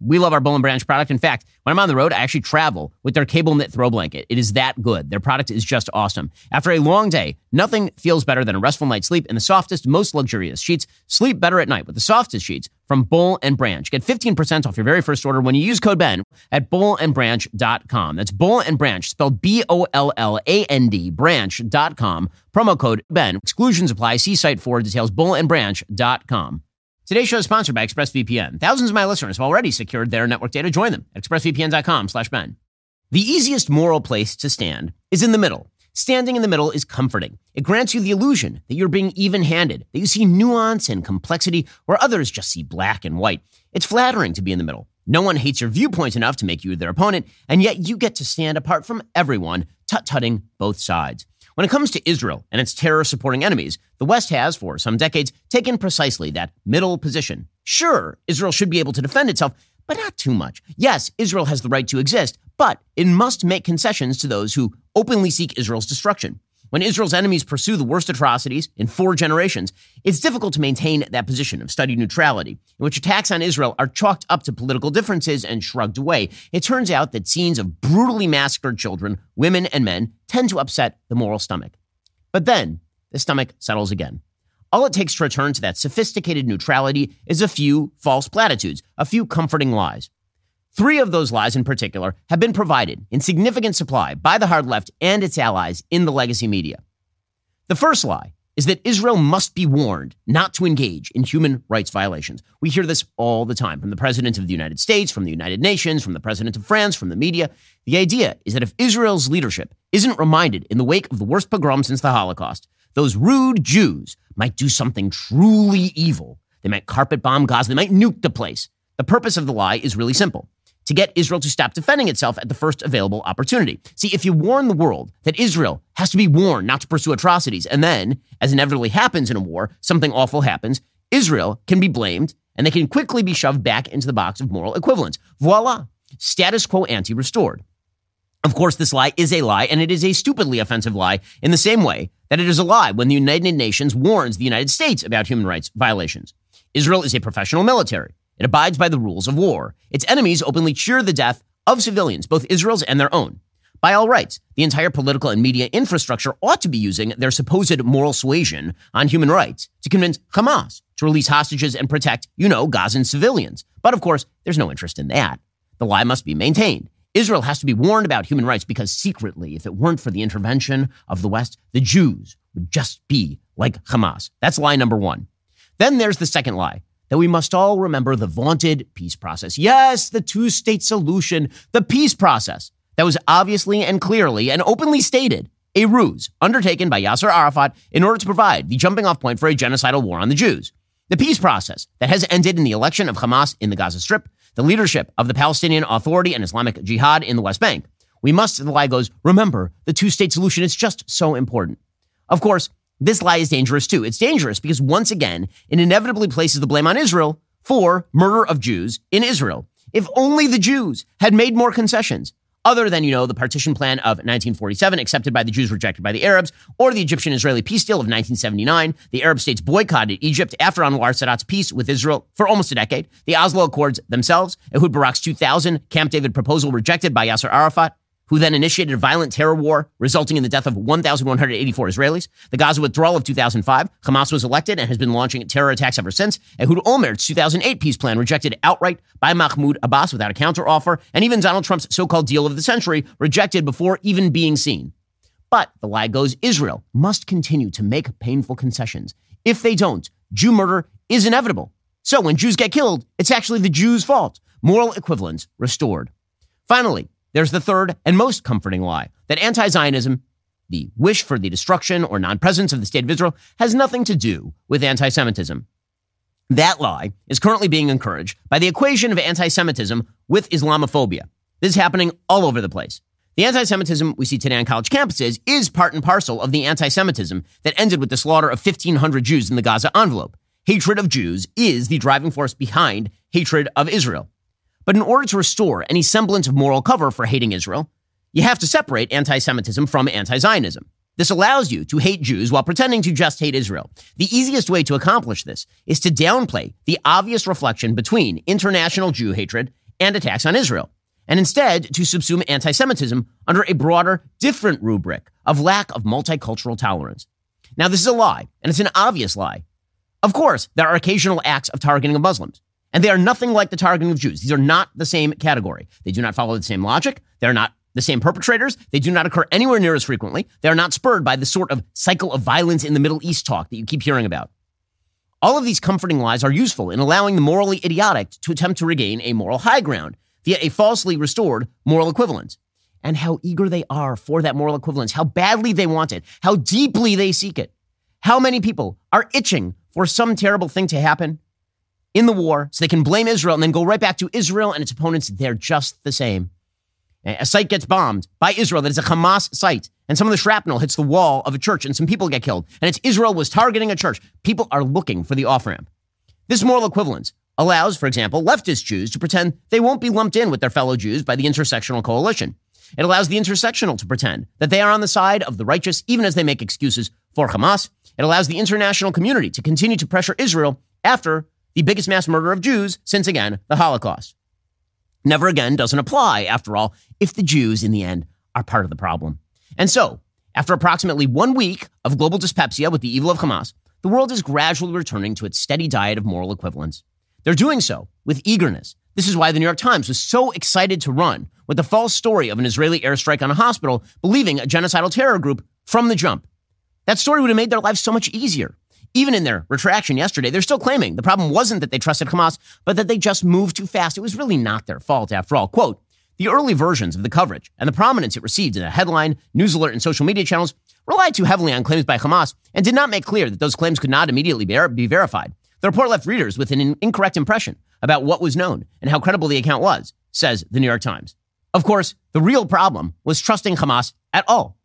We love our Boll and Branch product. In fact, when I'm on the road, I actually travel with their cable knit throw blanket. It is that good. Their product is just awesome. After a long day, nothing feels better than a restful night's sleep in the softest, most luxurious sheets. Sleep better at night with the softest sheets from Boll and Branch. Get 15% off your very first order when you use code BEN at bollandbranch.com. That's Boll and Branch, spelled B O L L A N D, branch.com. Promo code BEN. Exclusions apply. See site for details. Bollandbranch.com. Today's show is sponsored by ExpressVPN. Thousands of my listeners have already secured their network data. Join them at expressvpn.com slash Ben. The easiest moral place to stand is in the middle. Standing in the middle is comforting. It grants you the illusion that you're being even handed, that you see nuance and complexity where others just see black and white. It's flattering to be in the middle. No one hates your viewpoint enough to make you their opponent, and yet you get to stand apart from everyone, tut tutting both sides. When it comes to Israel and its terror supporting enemies, the West has, for some decades, taken precisely that middle position. Sure, Israel should be able to defend itself, but not too much. Yes, Israel has the right to exist, but it must make concessions to those who openly seek Israel's destruction. When Israel's enemies pursue the worst atrocities in four generations, it's difficult to maintain that position of studied neutrality, in which attacks on Israel are chalked up to political differences and shrugged away. It turns out that scenes of brutally massacred children, women, and men tend to upset the moral stomach. But then, the stomach settles again. All it takes to return to that sophisticated neutrality is a few false platitudes, a few comforting lies. Three of those lies in particular have been provided in significant supply by the hard left and its allies in the legacy media. The first lie is that Israel must be warned not to engage in human rights violations. We hear this all the time from the President of the United States, from the United Nations, from the President of France, from the media. The idea is that if Israel's leadership isn't reminded in the wake of the worst pogrom since the Holocaust, those rude Jews might do something truly evil. They might carpet bomb Gaza, they might nuke the place. The purpose of the lie is really simple to get Israel to stop defending itself at the first available opportunity. See, if you warn the world that Israel has to be warned not to pursue atrocities, and then, as inevitably happens in a war, something awful happens, Israel can be blamed and they can quickly be shoved back into the box of moral equivalence. Voila, status quo ante restored. Of course, this lie is a lie, and it is a stupidly offensive lie in the same way that it is a lie when the United Nations warns the United States about human rights violations. Israel is a professional military. It abides by the rules of war. Its enemies openly cheer the death of civilians, both Israel's and their own. By all rights, the entire political and media infrastructure ought to be using their supposed moral suasion on human rights to convince Hamas to release hostages and protect, you know, Gazan civilians. But of course, there's no interest in that. The lie must be maintained. Israel has to be warned about human rights because secretly, if it weren't for the intervention of the West, the Jews would just be like Hamas. That's lie number one. Then there's the second lie that we must all remember the vaunted peace process. Yes, the two state solution, the peace process that was obviously and clearly and openly stated a ruse undertaken by Yasser Arafat in order to provide the jumping off point for a genocidal war on the Jews. The peace process that has ended in the election of Hamas in the Gaza Strip, the leadership of the Palestinian Authority and Islamic Jihad in the West Bank. We must, the lie goes, remember the two state solution is just so important. Of course, this lie is dangerous too. It's dangerous because once again, it inevitably places the blame on Israel for murder of Jews in Israel. If only the Jews had made more concessions, other than, you know, the partition plan of 1947 accepted by the Jews, rejected by the Arabs, or the Egyptian Israeli peace deal of 1979. The Arab states boycotted Egypt after Anwar Sadat's peace with Israel for almost a decade. The Oslo Accords themselves, Ehud Barak's 2000 Camp David proposal rejected by Yasser Arafat who then initiated a violent terror war resulting in the death of 1,184 Israelis. The Gaza withdrawal of 2005, Hamas was elected and has been launching terror attacks ever since. Ehud Olmert's 2008 peace plan rejected outright by Mahmoud Abbas without a counteroffer, and even Donald Trump's so-called deal of the century rejected before even being seen. But the lie goes Israel must continue to make painful concessions. If they don't, Jew murder is inevitable. So when Jews get killed, it's actually the Jews' fault. Moral equivalence restored. Finally, there's the third and most comforting lie that anti Zionism, the wish for the destruction or non presence of the state of Israel, has nothing to do with anti Semitism. That lie is currently being encouraged by the equation of anti Semitism with Islamophobia. This is happening all over the place. The anti Semitism we see today on college campuses is part and parcel of the anti Semitism that ended with the slaughter of 1,500 Jews in the Gaza envelope. Hatred of Jews is the driving force behind hatred of Israel. But in order to restore any semblance of moral cover for hating Israel, you have to separate anti Semitism from anti Zionism. This allows you to hate Jews while pretending to just hate Israel. The easiest way to accomplish this is to downplay the obvious reflection between international Jew hatred and attacks on Israel, and instead to subsume anti Semitism under a broader, different rubric of lack of multicultural tolerance. Now, this is a lie, and it's an obvious lie. Of course, there are occasional acts of targeting of Muslims, and they are nothing like the targeting of Jews. These are not the same category. They do not follow the same logic. They're not the same perpetrators. They do not occur anywhere near as frequently. They are not spurred by the sort of cycle of violence in the Middle East talk that you keep hearing about. All of these comforting lies are useful in allowing the morally idiotic to attempt to regain a moral high ground via a falsely restored moral equivalence. And how eager they are for that moral equivalence, how badly they want it, how deeply they seek it. How many people are itching for some terrible thing to happen in the war so they can blame Israel and then go right back to Israel and its opponents? They're just the same. A site gets bombed by Israel that is a Hamas site, and some of the shrapnel hits the wall of a church, and some people get killed. And it's Israel was targeting a church. People are looking for the off ramp. This moral equivalence allows, for example, leftist Jews to pretend they won't be lumped in with their fellow Jews by the intersectional coalition. It allows the intersectional to pretend that they are on the side of the righteous, even as they make excuses for Hamas. It allows the international community to continue to pressure Israel after the biggest mass murder of Jews since, again, the Holocaust. Never again doesn't apply, after all, if the Jews, in the end, are part of the problem. And so, after approximately one week of global dyspepsia with the evil of Hamas, the world is gradually returning to its steady diet of moral equivalence. They're doing so with eagerness. This is why the New York Times was so excited to run with the false story of an Israeli airstrike on a hospital, believing a genocidal terror group from the jump. That story would have made their lives so much easier. Even in their retraction yesterday, they're still claiming the problem wasn't that they trusted Hamas, but that they just moved too fast. It was really not their fault after all. Quote, the early versions of the coverage and the prominence it received in the headline, news alert, and social media channels relied too heavily on claims by Hamas and did not make clear that those claims could not immediately be verified. The report left readers with an incorrect impression about what was known and how credible the account was, says the New York Times. Of course, the real problem was trusting Hamas at all.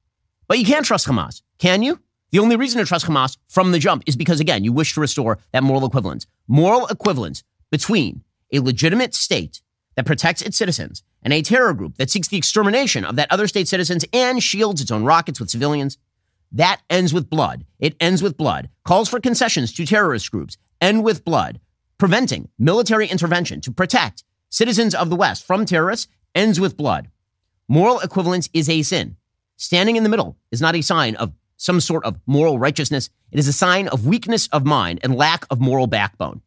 But you can't trust Hamas, can you? The only reason to trust Hamas from the jump is because, again, you wish to restore that moral equivalence. Moral equivalence between a legitimate state that protects its citizens and a terror group that seeks the extermination of that other state's citizens and shields its own rockets with civilians. That ends with blood. It ends with blood. Calls for concessions to terrorist groups end with blood. Preventing military intervention to protect citizens of the West from terrorists ends with blood. Moral equivalence is a sin. Standing in the middle is not a sign of some sort of moral righteousness. It is a sign of weakness of mind and lack of moral backbone.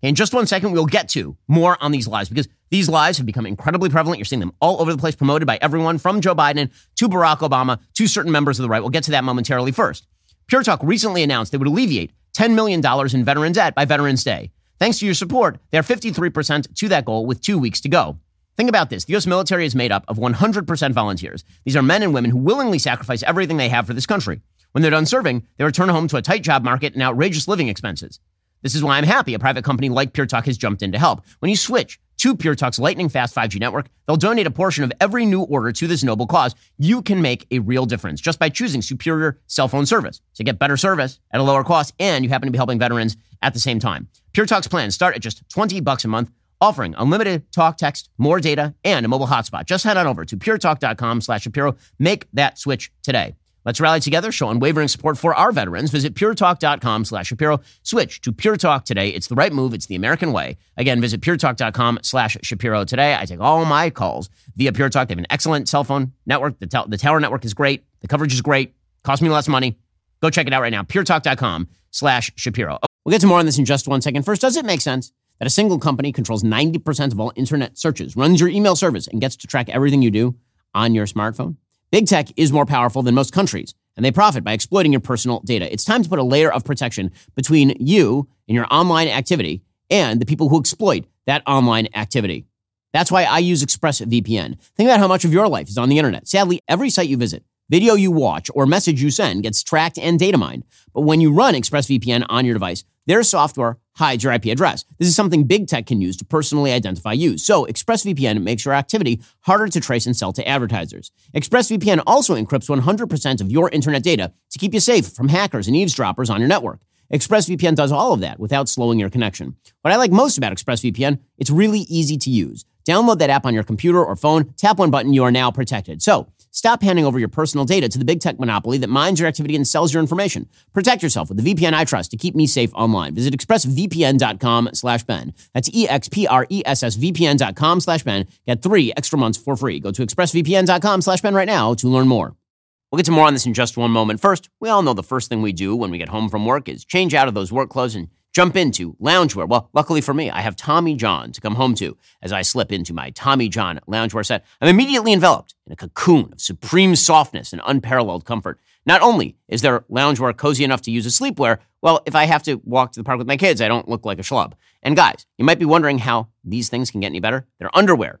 In just one second, we'll get to more on these lies because these lies have become incredibly prevalent. You're seeing them all over the place, promoted by everyone from Joe Biden to Barack Obama to certain members of the right. We'll get to that momentarily first. Pure Talk recently announced they would alleviate $10 million in veteran debt by Veterans Day. Thanks to your support, they're 53% to that goal with two weeks to go. Think about this. The U.S. military is made up of 100% volunteers. These are men and women who willingly sacrifice everything they have for this country. When they're done serving, they return home to a tight job market and outrageous living expenses. This is why I'm happy a private company like Pure Talk has jumped in to help. When you switch to Pure Talk's lightning fast 5G network, they'll donate a portion of every new order to this noble cause. You can make a real difference just by choosing superior cell phone service. to get better service at a lower cost, and you happen to be helping veterans at the same time. Pure Talk's plans start at just 20 bucks a month, offering unlimited talk, text, more data, and a mobile hotspot. Just head on over to puretalk.com slash Shapiro. Make that switch today. Let's rally together, show unwavering support for our veterans. Visit puretalk.com slash Shapiro. Switch to Pure Talk today. It's the right move. It's the American way. Again, visit puretalk.com slash Shapiro today. I take all my calls via Pure Talk. They have an excellent cell phone network. The, tel- the tower network is great. The coverage is great. Cost me less money. Go check it out right now. puretalk.com slash Shapiro. We'll get to more on this in just one second. First, does it make sense that a single company controls 90% of all internet searches, runs your email service, and gets to track everything you do on your smartphone? Big tech is more powerful than most countries, and they profit by exploiting your personal data. It's time to put a layer of protection between you and your online activity and the people who exploit that online activity. That's why I use ExpressVPN. Think about how much of your life is on the internet. Sadly, every site you visit, video you watch, or message you send gets tracked and data mined. But when you run ExpressVPN on your device, Their software hides your IP address. This is something big tech can use to personally identify you. So ExpressVPN makes your activity harder to trace and sell to advertisers. ExpressVPN also encrypts 100% of your internet data to keep you safe from hackers and eavesdroppers on your network. ExpressVPN does all of that without slowing your connection. What I like most about ExpressVPN, it's really easy to use. Download that app on your computer or phone, tap one button, you are now protected. So, stop handing over your personal data to the big tech monopoly that mines your activity and sells your information. Protect yourself with the VPN I trust to keep me safe online. Visit expressvpn.com slash Ben. That's E-X-P-R-E-S-S-V-P-N.com slash Ben. Get three extra months for free. Go to expressvpn.com slash Ben right now to learn more. We'll get to more on this in just one moment. First, we all know the first thing we do when we get home from work is change out of those work clothes and jump into loungewear. Well, luckily for me, I have Tommy John to come home to as I slip into my Tommy John loungewear set. I'm immediately enveloped in a cocoon of supreme softness and unparalleled comfort. Not only is their loungewear cozy enough to use as sleepwear, well, if I have to walk to the park with my kids, I don't look like a schlub. And guys, you might be wondering how these things can get any better. Their underwear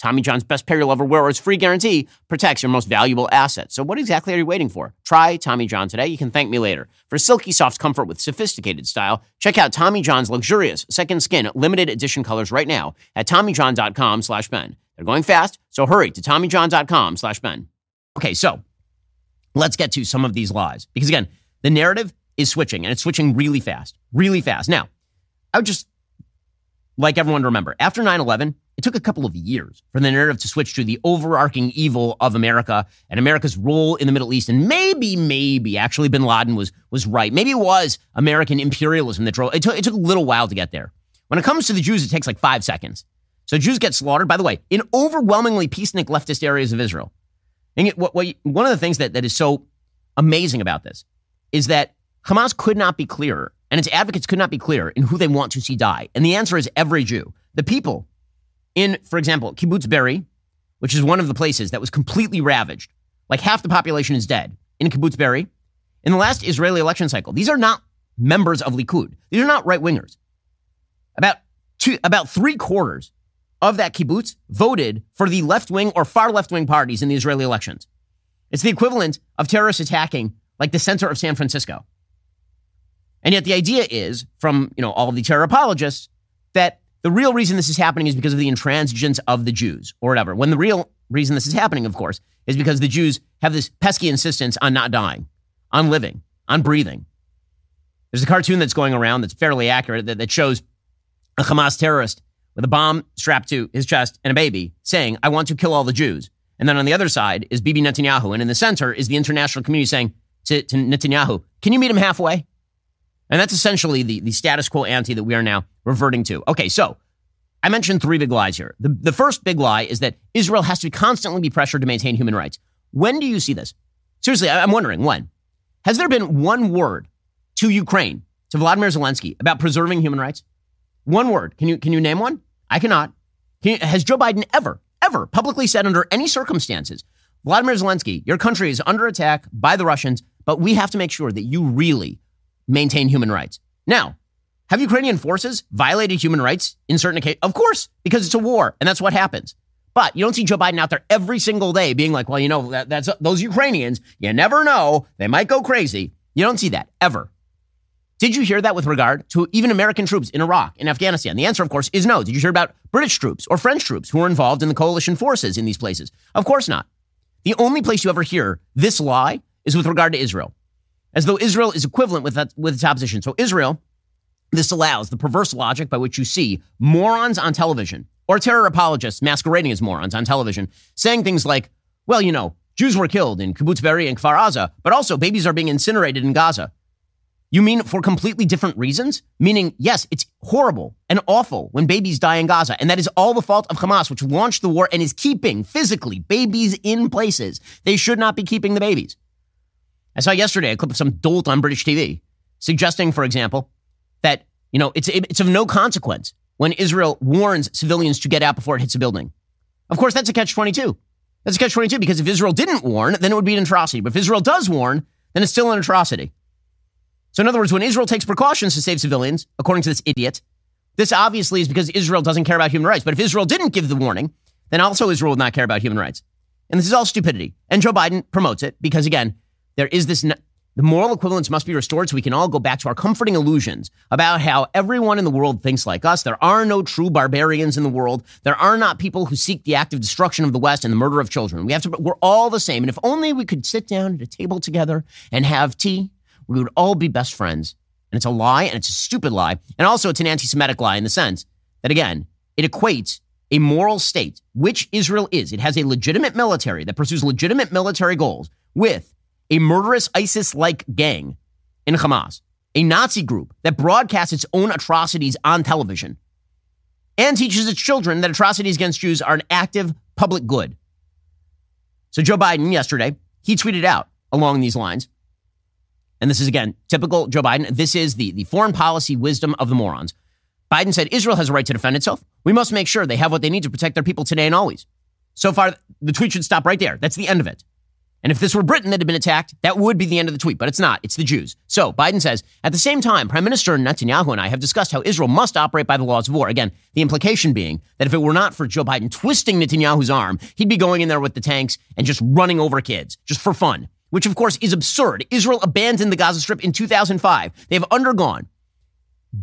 Tommy John's best pair you'll ever wear its free guarantee protects your most valuable asset. So what exactly are you waiting for? Try Tommy John today. You can thank me later. For silky soft comfort with sophisticated style, check out Tommy John's luxurious second skin limited edition colors right now at TommyJohn.com slash Ben. They're going fast, so hurry to TommyJohn.com slash Ben. Okay, so let's get to some of these lies. Because again, the narrative is switching and it's switching really fast, really fast. Now, I would just like everyone to remember after 9 11, it took a couple of years for the narrative to switch to the overarching evil of America and America's role in the Middle East. And maybe, maybe actually bin Laden was, was right. Maybe it was American imperialism that drove it. Took, it took a little while to get there. When it comes to the Jews, it takes like five seconds. So Jews get slaughtered, by the way, in overwhelmingly peacenik leftist areas of Israel. And what, what, one of the things that, that is so amazing about this is that Hamas could not be clearer and its advocates could not be clearer in who they want to see die. And the answer is every Jew. The people in, for example, Kibbutz Be'eri, which is one of the places that was completely ravaged, like half the population is dead in Kibbutz Be'eri. In the last Israeli election cycle, these are not members of Likud. These are not right wingers. About two, about three quarters of that kibbutz voted for the left wing or far left wing parties in the Israeli elections. It's the equivalent of terrorists attacking like the center of San Francisco. And yet the idea is from, you know, all of the terror apologists that the real reason this is happening is because of the intransigence of the Jews or whatever. When the real reason this is happening, of course, is because the Jews have this pesky insistence on not dying, on living, on breathing. There's a cartoon that's going around that's fairly accurate that, that shows a Hamas terrorist with a bomb strapped to his chest and a baby saying, I want to kill all the Jews. And then on the other side is Bibi Netanyahu. And in the center is the international community saying to, to Netanyahu, Can you meet him halfway? And that's essentially the, the status quo ante that we are now reverting to. Okay, so I mentioned three big lies here. The, the first big lie is that Israel has to constantly be pressured to maintain human rights. When do you see this? Seriously, I'm wondering when. Has there been one word to Ukraine, to Vladimir Zelensky, about preserving human rights? One word. Can you, can you name one? I cannot. Can you, has Joe Biden ever, ever publicly said under any circumstances, Vladimir Zelensky, your country is under attack by the Russians, but we have to make sure that you really maintain human rights. Now, have Ukrainian forces violated human rights in certain occasions? Of course, because it's a war, and that's what happens. But you don't see Joe Biden out there every single day being like, well, you know, that, that's those Ukrainians. You never know; they might go crazy. You don't see that ever. Did you hear that with regard to even American troops in Iraq and Afghanistan? The answer, of course, is no. Did you hear about British troops or French troops who were involved in the coalition forces in these places? Of course not. The only place you ever hear this lie is with regard to Israel as though Israel is equivalent with, that, with its opposition. So Israel, this allows the perverse logic by which you see morons on television or terror apologists masquerading as morons on television saying things like, well, you know, Jews were killed in Kibbutz Be'eri and Kfar Aza, but also babies are being incinerated in Gaza. You mean for completely different reasons? Meaning, yes, it's horrible and awful when babies die in Gaza. And that is all the fault of Hamas, which launched the war and is keeping physically babies in places. They should not be keeping the babies. I saw yesterday a clip of some dolt on British TV suggesting, for example, that, you know, it's, it's of no consequence when Israel warns civilians to get out before it hits a building. Of course, that's a catch 22. That's a catch 22 because if Israel didn't warn, then it would be an atrocity. But if Israel does warn, then it's still an atrocity. So, in other words, when Israel takes precautions to save civilians, according to this idiot, this obviously is because Israel doesn't care about human rights. But if Israel didn't give the warning, then also Israel would not care about human rights. And this is all stupidity. And Joe Biden promotes it because, again, there is this the moral equivalence must be restored so we can all go back to our comforting illusions about how everyone in the world thinks like us. There are no true barbarians in the world. There are not people who seek the active destruction of the West and the murder of children. We have to, we're all the same. And if only we could sit down at a table together and have tea, we would all be best friends. And it's a lie and it's a stupid lie. And also it's an anti-Semitic lie in the sense that again, it equates a moral state, which Israel is. It has a legitimate military that pursues legitimate military goals with a murderous ISIS like gang in Hamas, a Nazi group that broadcasts its own atrocities on television and teaches its children that atrocities against Jews are an active public good. So Joe Biden yesterday, he tweeted out along these lines. And this is again typical Joe Biden. This is the, the foreign policy wisdom of the morons. Biden said Israel has a right to defend itself. We must make sure they have what they need to protect their people today and always. So far, the tweet should stop right there. That's the end of it. And if this were Britain that had been attacked, that would be the end of the tweet, but it's not. It's the Jews. So Biden says, at the same time, Prime Minister Netanyahu and I have discussed how Israel must operate by the laws of war. Again, the implication being that if it were not for Joe Biden twisting Netanyahu's arm, he'd be going in there with the tanks and just running over kids, just for fun, which of course is absurd. Israel abandoned the Gaza Strip in 2005. They have undergone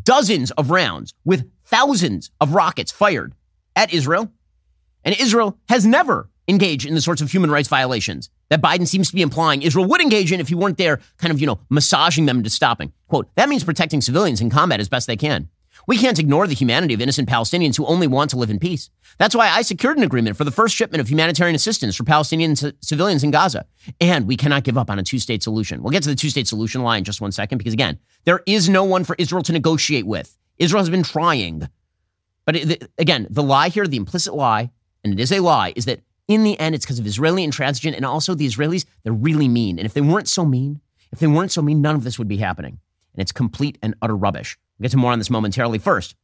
dozens of rounds with thousands of rockets fired at Israel. And Israel has never engaged in the sorts of human rights violations that Biden seems to be implying Israel would engage in if he weren't there, kind of, you know, massaging them into stopping. Quote, that means protecting civilians in combat as best they can. We can't ignore the humanity of innocent Palestinians who only want to live in peace. That's why I secured an agreement for the first shipment of humanitarian assistance for Palestinian c- civilians in Gaza. And we cannot give up on a two state solution. We'll get to the two state solution lie in just one second because, again, there is no one for Israel to negotiate with. Israel has been trying. But it, the, again, the lie here, the implicit lie, and it is a lie, is that in the end, it's because of Israeli intransigence and also the Israelis, they're really mean. And if they weren't so mean, if they weren't so mean, none of this would be happening. And it's complete and utter rubbish. We'll get to more on this momentarily. First,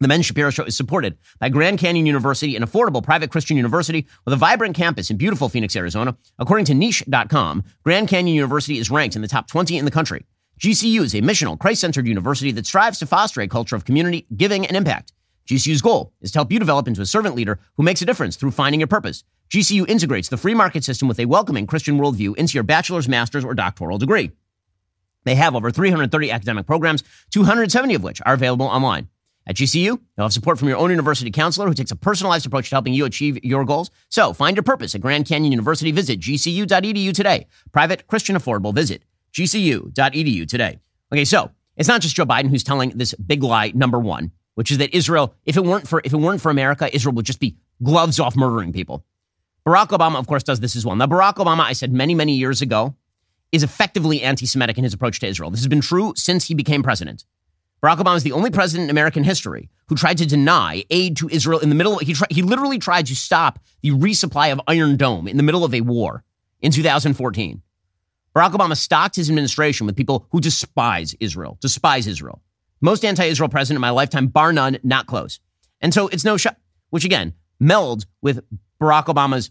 the Ben Shapiro Show is supported by Grand Canyon University, an affordable private Christian university with a vibrant campus in beautiful Phoenix, Arizona. According to niche.com, Grand Canyon University is ranked in the top 20 in the country. GCU is a missional, Christ centered university that strives to foster a culture of community, giving, and impact. GCU's goal is to help you develop into a servant leader who makes a difference through finding your purpose. GCU integrates the free market system with a welcoming Christian worldview into your bachelor's, master's, or doctoral degree. They have over 330 academic programs, 270 of which are available online. At GCU, you'll have support from your own university counselor who takes a personalized approach to helping you achieve your goals. So find your purpose at Grand Canyon University. Visit gcu.edu today. Private, Christian, affordable. Visit gcu.edu today. Okay, so it's not just Joe Biden who's telling this big lie, number one which is that Israel, if it weren't for if it weren't for America, Israel would just be gloves off murdering people. Barack Obama, of course, does this as well. Now, Barack Obama, I said many, many years ago, is effectively anti-Semitic in his approach to Israel. This has been true since he became president. Barack Obama is the only president in American history who tried to deny aid to Israel in the middle. Of, he tried, he literally tried to stop the resupply of Iron Dome in the middle of a war in 2014. Barack Obama stocked his administration with people who despise Israel, despise Israel. Most anti Israel president in my lifetime, bar none, not close. And so it's no shock, which again melds with Barack Obama's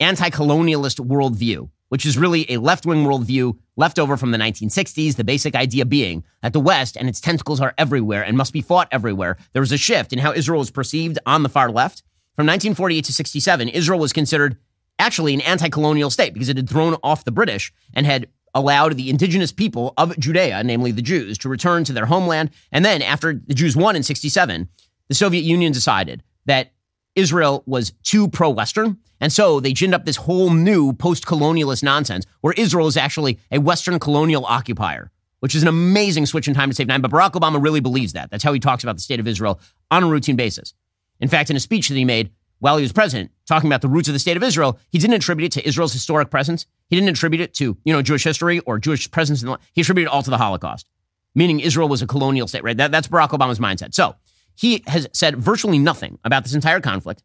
anti colonialist worldview, which is really a left wing worldview left over from the 1960s. The basic idea being that the West and its tentacles are everywhere and must be fought everywhere. There was a shift in how Israel was perceived on the far left. From 1948 to 67, Israel was considered actually an anti colonial state because it had thrown off the British and had allowed the indigenous people of Judea, namely the Jews, to return to their homeland. And then after the Jews won in 67, the Soviet Union decided that Israel was too pro Western. And so they ginned up this whole new post colonialist nonsense where Israel is actually a Western colonial occupier, which is an amazing switch in time to save nine. But Barack Obama really believes that. That's how he talks about the state of Israel on a routine basis. In fact, in a speech that he made while he was president, talking about the roots of the state of Israel, he didn't attribute it to Israel's historic presence. He didn't attribute it to, you know, Jewish history or Jewish presence. In the, he attributed it all to the Holocaust, meaning Israel was a colonial state, right? That, that's Barack Obama's mindset. So he has said virtually nothing about this entire conflict.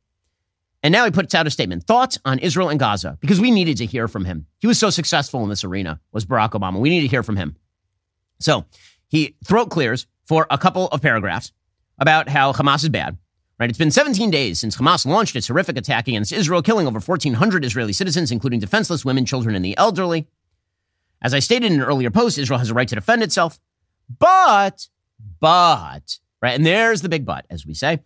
And now he puts out a statement, thoughts on Israel and Gaza, because we needed to hear from him. He was so successful in this arena, was Barack Obama. We need to hear from him. So he throat clears for a couple of paragraphs about how Hamas is bad Right? It's been 17 days since Hamas launched its horrific attack against Israel, killing over 1,400 Israeli citizens, including defenseless women, children, and the elderly. As I stated in an earlier post, Israel has a right to defend itself. But, but, right? And there's the big but, as we say.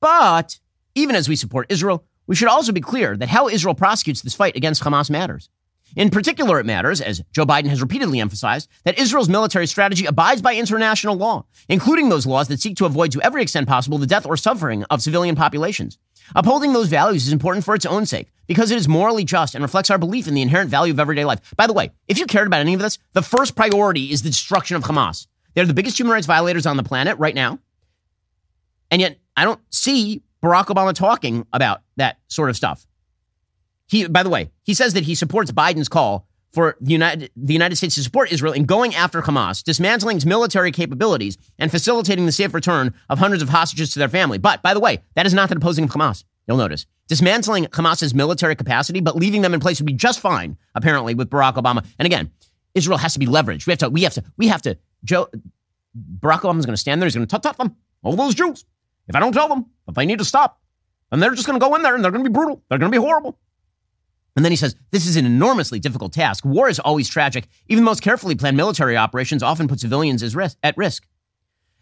But even as we support Israel, we should also be clear that how Israel prosecutes this fight against Hamas matters. In particular, it matters, as Joe Biden has repeatedly emphasized, that Israel's military strategy abides by international law, including those laws that seek to avoid to every extent possible the death or suffering of civilian populations. Upholding those values is important for its own sake, because it is morally just and reflects our belief in the inherent value of everyday life. By the way, if you cared about any of this, the first priority is the destruction of Hamas. They're the biggest human rights violators on the planet right now. And yet, I don't see Barack Obama talking about that sort of stuff. He, by the way, he says that he supports Biden's call for the United, the United States to support Israel in going after Hamas, dismantling its military capabilities, and facilitating the safe return of hundreds of hostages to their family. But, by the way, that is not the opposing of Hamas. You'll notice. Dismantling Hamas's military capacity, but leaving them in place would be just fine, apparently, with Barack Obama. And again, Israel has to be leveraged. We have to, we have to, we have to, Joe, Barack Obama's going to stand there. He's going to tut them. All those Jews. If I don't tell them, if they need to stop, and they're just going to go in there and they're going to be brutal. They're going to be horrible. And then he says, This is an enormously difficult task. War is always tragic. Even the most carefully planned military operations often put civilians at risk.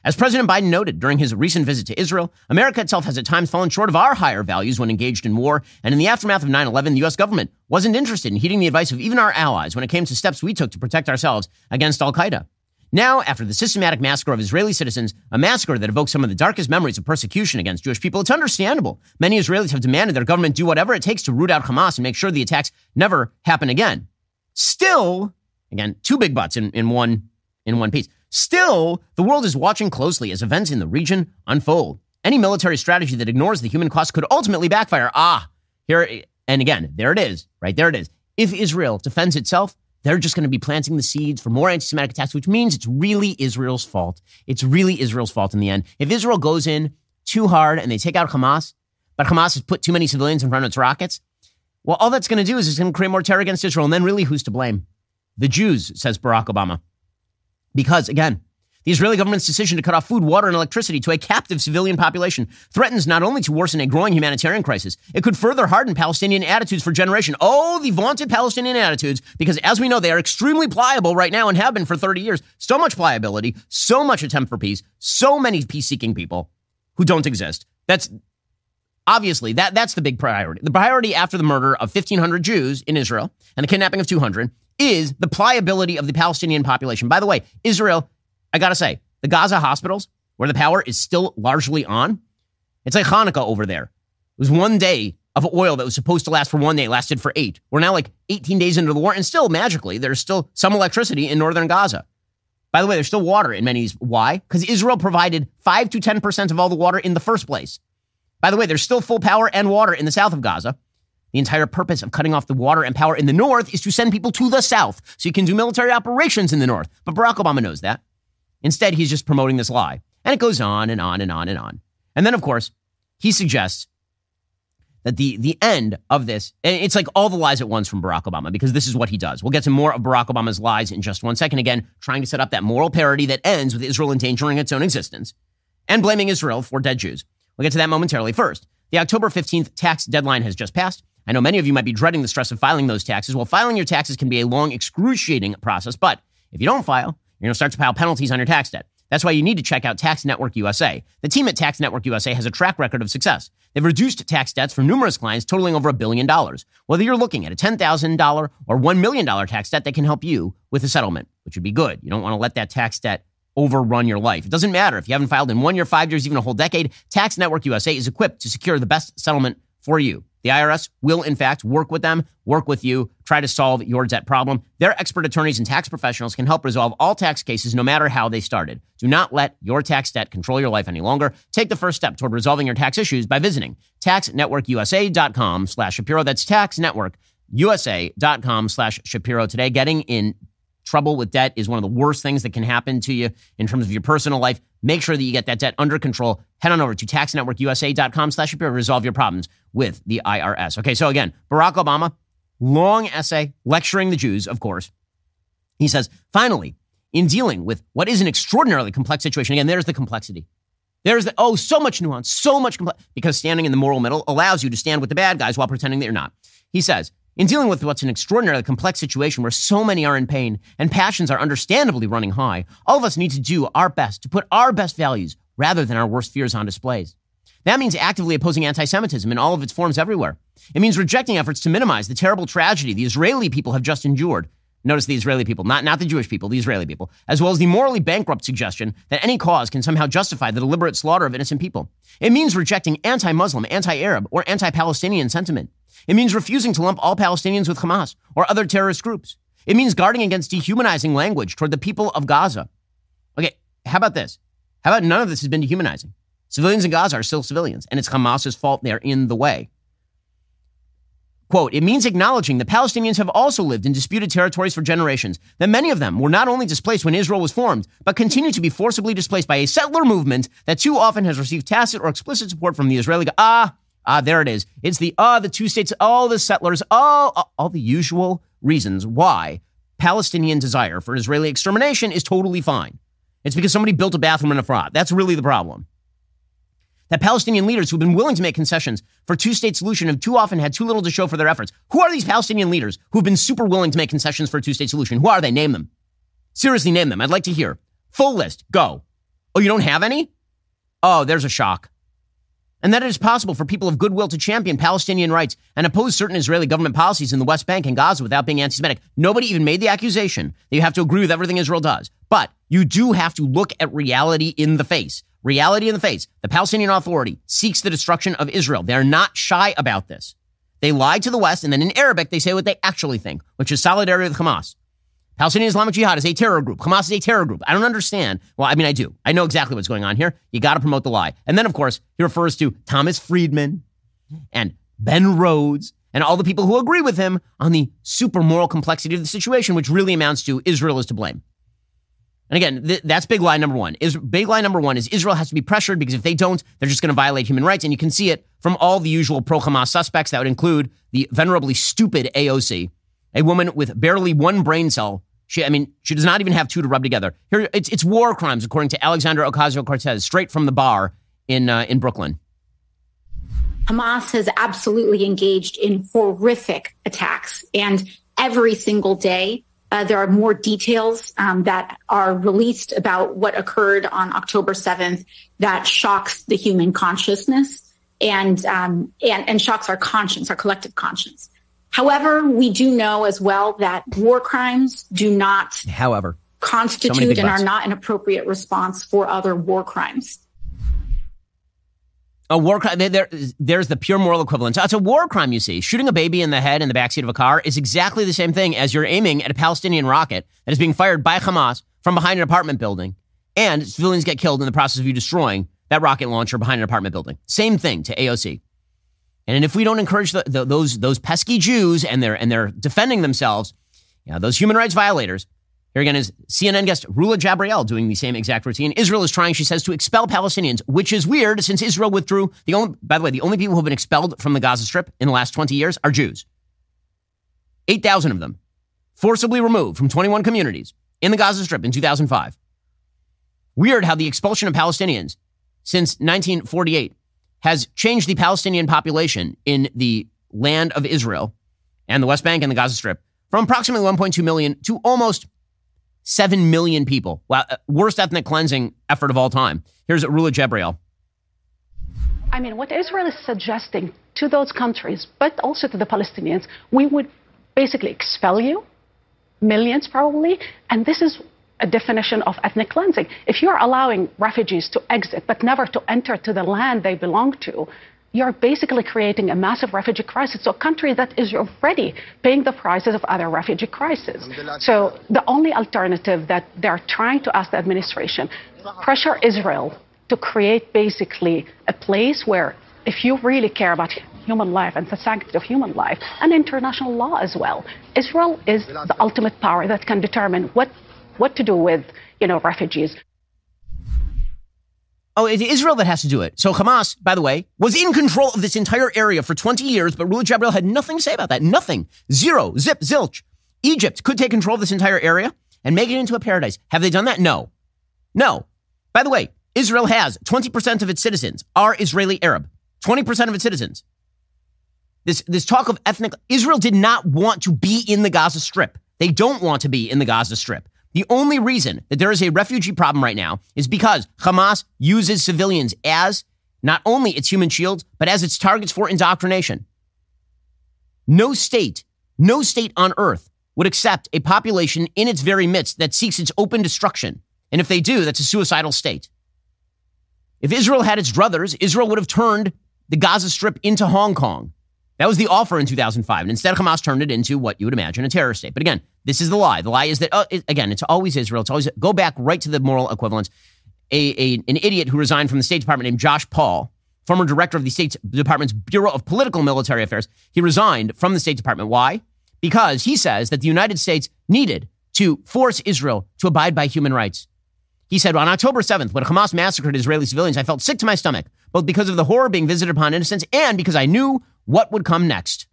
As President Biden noted during his recent visit to Israel, America itself has at times fallen short of our higher values when engaged in war. And in the aftermath of 9 11, the U.S. government wasn't interested in heeding the advice of even our allies when it came to steps we took to protect ourselves against Al Qaeda. Now, after the systematic massacre of Israeli citizens, a massacre that evokes some of the darkest memories of persecution against Jewish people, it's understandable. Many Israelis have demanded their government do whatever it takes to root out Hamas and make sure the attacks never happen again. Still, again, two big buts in, in one in one piece. Still, the world is watching closely as events in the region unfold. Any military strategy that ignores the human cost could ultimately backfire. Ah, here and again, there it is, right there it is. If Israel defends itself, they're just going to be planting the seeds for more anti Semitic attacks, which means it's really Israel's fault. It's really Israel's fault in the end. If Israel goes in too hard and they take out Hamas, but Hamas has put too many civilians in front of its rockets, well, all that's going to do is it's going to create more terror against Israel. And then really, who's to blame? The Jews, says Barack Obama. Because again, the Israeli government's decision to cut off food, water, and electricity to a captive civilian population threatens not only to worsen a growing humanitarian crisis, it could further harden Palestinian attitudes for generation. Oh, the vaunted Palestinian attitudes, because as we know, they are extremely pliable right now and have been for 30 years. So much pliability, so much attempt for peace, so many peace-seeking people who don't exist. That's obviously that that's the big priority. The priority after the murder of 1500 Jews in Israel and the kidnapping of 200 is the pliability of the Palestinian population. By the way, Israel I got to say, the Gaza hospitals, where the power is still largely on, it's like Hanukkah over there. It was one day of oil that was supposed to last for one day, lasted for eight. We're now like 18 days into the war, and still magically, there's still some electricity in northern Gaza. By the way, there's still water in many. Why? Because Israel provided 5 to 10% of all the water in the first place. By the way, there's still full power and water in the south of Gaza. The entire purpose of cutting off the water and power in the north is to send people to the south so you can do military operations in the north. But Barack Obama knows that. Instead, he's just promoting this lie. And it goes on and on and on and on. And then, of course, he suggests that the, the end of this, it's like all the lies at once from Barack Obama, because this is what he does. We'll get to more of Barack Obama's lies in just one second. Again, trying to set up that moral parity that ends with Israel endangering its own existence and blaming Israel for dead Jews. We'll get to that momentarily. First, the October 15th tax deadline has just passed. I know many of you might be dreading the stress of filing those taxes. Well, filing your taxes can be a long, excruciating process, but if you don't file, you're going to start to pile penalties on your tax debt. That's why you need to check out Tax Network USA. The team at Tax Network USA has a track record of success. They've reduced tax debts for numerous clients totaling over a billion dollars. Whether you're looking at a $10,000 or $1 million tax debt, they can help you with a settlement, which would be good. You don't want to let that tax debt overrun your life. It doesn't matter if you haven't filed in one year, five years, even a whole decade. Tax Network USA is equipped to secure the best settlement for you. The IRS will, in fact, work with them, work with you, try to solve your debt problem. Their expert attorneys and tax professionals can help resolve all tax cases no matter how they started. Do not let your tax debt control your life any longer. Take the first step toward resolving your tax issues by visiting taxnetworkusa.com slash Shapiro. That's taxnetworkusa.com slash Shapiro today. Getting in trouble with debt is one of the worst things that can happen to you in terms of your personal life. Make sure that you get that debt under control. Head on over to taxnetworkusa.com slash to resolve your problems with the IRS. Okay, so again, Barack Obama, long essay lecturing the Jews, of course. He says, finally, in dealing with what is an extraordinarily complex situation, again, there's the complexity. There's the, oh, so much nuance, so much complex, because standing in the moral middle allows you to stand with the bad guys while pretending that you're not. He says, In dealing with what's an extraordinarily complex situation where so many are in pain and passions are understandably running high, all of us need to do our best to put our best values rather than our worst fears on displays. That means actively opposing anti Semitism in all of its forms everywhere. It means rejecting efforts to minimize the terrible tragedy the Israeli people have just endured. Notice the Israeli people, not, not the Jewish people, the Israeli people, as well as the morally bankrupt suggestion that any cause can somehow justify the deliberate slaughter of innocent people. It means rejecting anti Muslim, anti Arab, or anti Palestinian sentiment. It means refusing to lump all Palestinians with Hamas or other terrorist groups. It means guarding against dehumanizing language toward the people of Gaza. Okay, how about this? How about none of this has been dehumanizing? Civilians in Gaza are still civilians, and it's Hamas's fault they're in the way. Quote, it means acknowledging the Palestinians have also lived in disputed territories for generations, that many of them were not only displaced when Israel was formed, but continue to be forcibly displaced by a settler movement that too often has received tacit or explicit support from the Israeli. Ah, ah, there it is. It's the, ah, the two states, all the settlers, all, all the usual reasons why Palestinian desire for Israeli extermination is totally fine. It's because somebody built a bathroom in Efrat. That's really the problem that Palestinian leaders who've been willing to make concessions for two state solution have too often had too little to show for their efforts. Who are these Palestinian leaders who've been super willing to make concessions for a two state solution? Who are they? Name them. Seriously, name them. I'd like to hear. Full list. Go. Oh, you don't have any? Oh, there's a shock. And that it is possible for people of goodwill to champion Palestinian rights and oppose certain Israeli government policies in the West Bank and Gaza without being anti Semitic. Nobody even made the accusation that you have to agree with everything Israel does. But you do have to look at reality in the face. Reality in the face. The Palestinian Authority seeks the destruction of Israel. They're not shy about this. They lie to the West, and then in Arabic, they say what they actually think, which is solidarity with Hamas. Palestinian Islamic Jihad is a terror group. Hamas is a terror group. I don't understand. Well, I mean, I do. I know exactly what's going on here. You got to promote the lie. And then, of course, he refers to Thomas Friedman and Ben Rhodes and all the people who agree with him on the super moral complexity of the situation, which really amounts to Israel is to blame. And again, th- that's big lie number one. Is big lie number one is Israel has to be pressured because if they don't, they're just going to violate human rights. And you can see it from all the usual pro Hamas suspects. That would include the venerably stupid AOC, a woman with barely one brain cell. She, I mean, she does not even have two to rub together. Here, it's, it's war crimes, according to Alexandra Ocasio Cortez, straight from the bar in uh, in Brooklyn. Hamas has absolutely engaged in horrific attacks, and every single day uh, there are more details um, that are released about what occurred on October 7th that shocks the human consciousness and, um, and, and shocks our conscience, our collective conscience. However, we do know as well that war crimes do not, however, constitute so and are not an appropriate response for other war crimes a war crime. There, there's the pure moral equivalence. It's a war crime, you see. Shooting a baby in the head in the backseat of a car is exactly the same thing as you're aiming at a Palestinian rocket that is being fired by Hamas from behind an apartment building, and civilians get killed in the process of you destroying that rocket launcher behind an apartment building. Same thing to AOC. And if we don't encourage the, the, those those pesky Jews and they're and they're defending themselves, you know, those human rights violators, here again is CNN guest Rula Jebreal doing the same exact routine. Israel is trying, she says, to expel Palestinians, which is weird since Israel withdrew. The only, by the way, the only people who have been expelled from the Gaza Strip in the last 20 years are Jews. 8,000 of them forcibly removed from 21 communities in the Gaza Strip in 2005. Weird how the expulsion of Palestinians since 1948 has changed the Palestinian population in the land of Israel and the West Bank and the Gaza Strip from approximately 1.2 million to almost 7 million people. Wow, uh, worst ethnic cleansing effort of all time. Here's Rula Jebreal. I mean, what Israel is suggesting to those countries, but also to the Palestinians, we would basically expel you, millions probably, and this is a definition of ethnic cleansing. If you're allowing refugees to exit but never to enter to the land they belong to, you're basically creating a massive refugee crisis. So a country that is already paying the prices of other refugee crises. So the only alternative that they're trying to ask the administration, pressure Israel to create basically a place where if you really care about human life and the sanctity of human life and international law as well, Israel is the ultimate power that can determine what, what to do with you know, refugees. Oh, it's Israel that has to do it. So Hamas, by the way, was in control of this entire area for 20 years, but Rula Jebreal had nothing to say about that. Nothing. Zero. Zip. Zilch. Egypt could take control of this entire area and make it into a paradise. Have they done that? No. No. By the way, Israel has 20% of its citizens are Israeli Arab. 20% of its citizens. this, this talk of ethnic, Israel did not want to be in the Gaza Strip. They don't want to be in the Gaza Strip. The only reason that there is a refugee problem right now is because Hamas uses civilians as not only its human shields, but as its targets for indoctrination. No state, no state on earth would accept a population in its very midst that seeks its open destruction. And if they do, that's a suicidal state. If Israel had its druthers, Israel would have turned the Gaza Strip into Hong Kong. That was the offer in 2005. And instead, Hamas turned it into what you would imagine a terror state. But again, this is the lie. The lie is that, uh, it, again, it's always Israel. It's always, go back right to the moral equivalence. A, a, an idiot who resigned from the State Department named Josh Paul, former director of the State Department's Bureau of Political Military Affairs, he resigned from the State Department. Why? Because he says that the United States needed to force Israel to abide by human rights. He said, on October 7th, when Hamas massacred Israeli civilians, I felt sick to my stomach, both because of the horror being visited upon innocents and because I knew what would come next.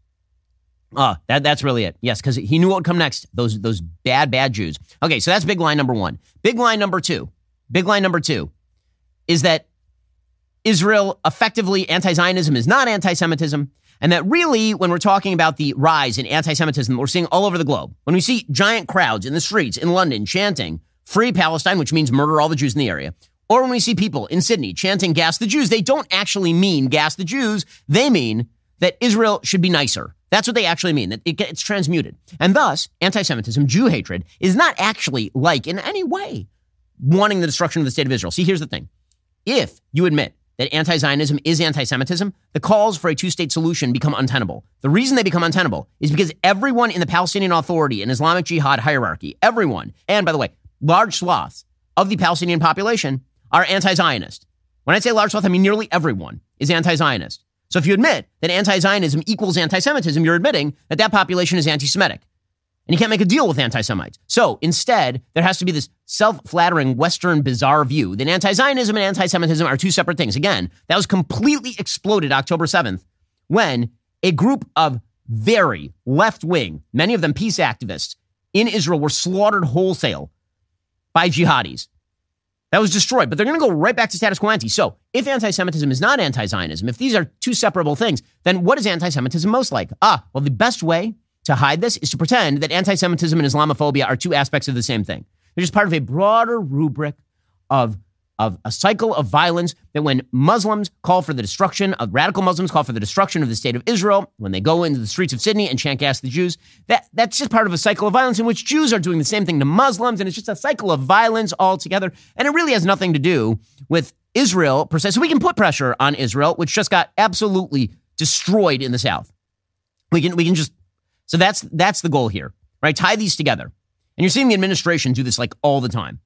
Ah, that, that's really it. Yes, because he knew what would come next. Those, those bad, bad Jews. Okay, so that's big line number one. Big line number two. Big line number two is that Israel effectively anti Zionism is not anti Semitism. And that really, when we're talking about the rise in anti Semitism we're seeing all over the globe, when we see giant crowds in the streets in London chanting, Free Palestine, which means murder all the Jews in the area, or when we see people in Sydney chanting, Gas the Jews, they don't actually mean gas the Jews. They mean that Israel should be nicer. That's what they actually mean. That it gets transmuted. And thus, anti Semitism, Jew hatred, is not actually like in any way wanting the destruction of the state of Israel. See, here's the thing. If you admit that anti Zionism is anti Semitism, the calls for a two state solution become untenable. The reason they become untenable is because everyone in the Palestinian Authority and Islamic Jihad hierarchy, everyone, and by the way, large swaths of the Palestinian population are anti Zionist. When I say large swath, I mean nearly everyone is anti Zionist. So if you admit that anti Zionism equals anti Semitism, you're admitting that that population is anti Semitic. And you can't make a deal with anti Semites. So instead, there has to be this self flattering Western bizarre view that anti Zionism and anti Semitism are two separate things. Again, that was completely exploded October 7th when a group of very left wing, many of them peace activists in Israel were slaughtered wholesale by jihadis. That was destroyed, but they're going to go right back to status quo ante. So, if anti Semitism is not anti Zionism, if these are two separable things, then what is anti Semitism most like? Ah, well, the best way to hide this is to pretend that anti Semitism and Islamophobia are two aspects of the same thing. They're just part of a broader rubric of of a cycle of violence that when Muslims call for the destruction of radical Muslims call for the destruction of the state of Israel, when they go into the streets of Sydney and chant gas the Jews, that, that's just part of a cycle of violence in which Jews are doing the same thing to Muslims. And it's just a cycle of violence altogether. And it really has nothing to do with Israel per se. So we can put pressure on Israel, which just got absolutely destroyed in the South. We can, we can just, so that's, that's the goal here, right? Tie these together. And you're seeing the administration do this like all the time.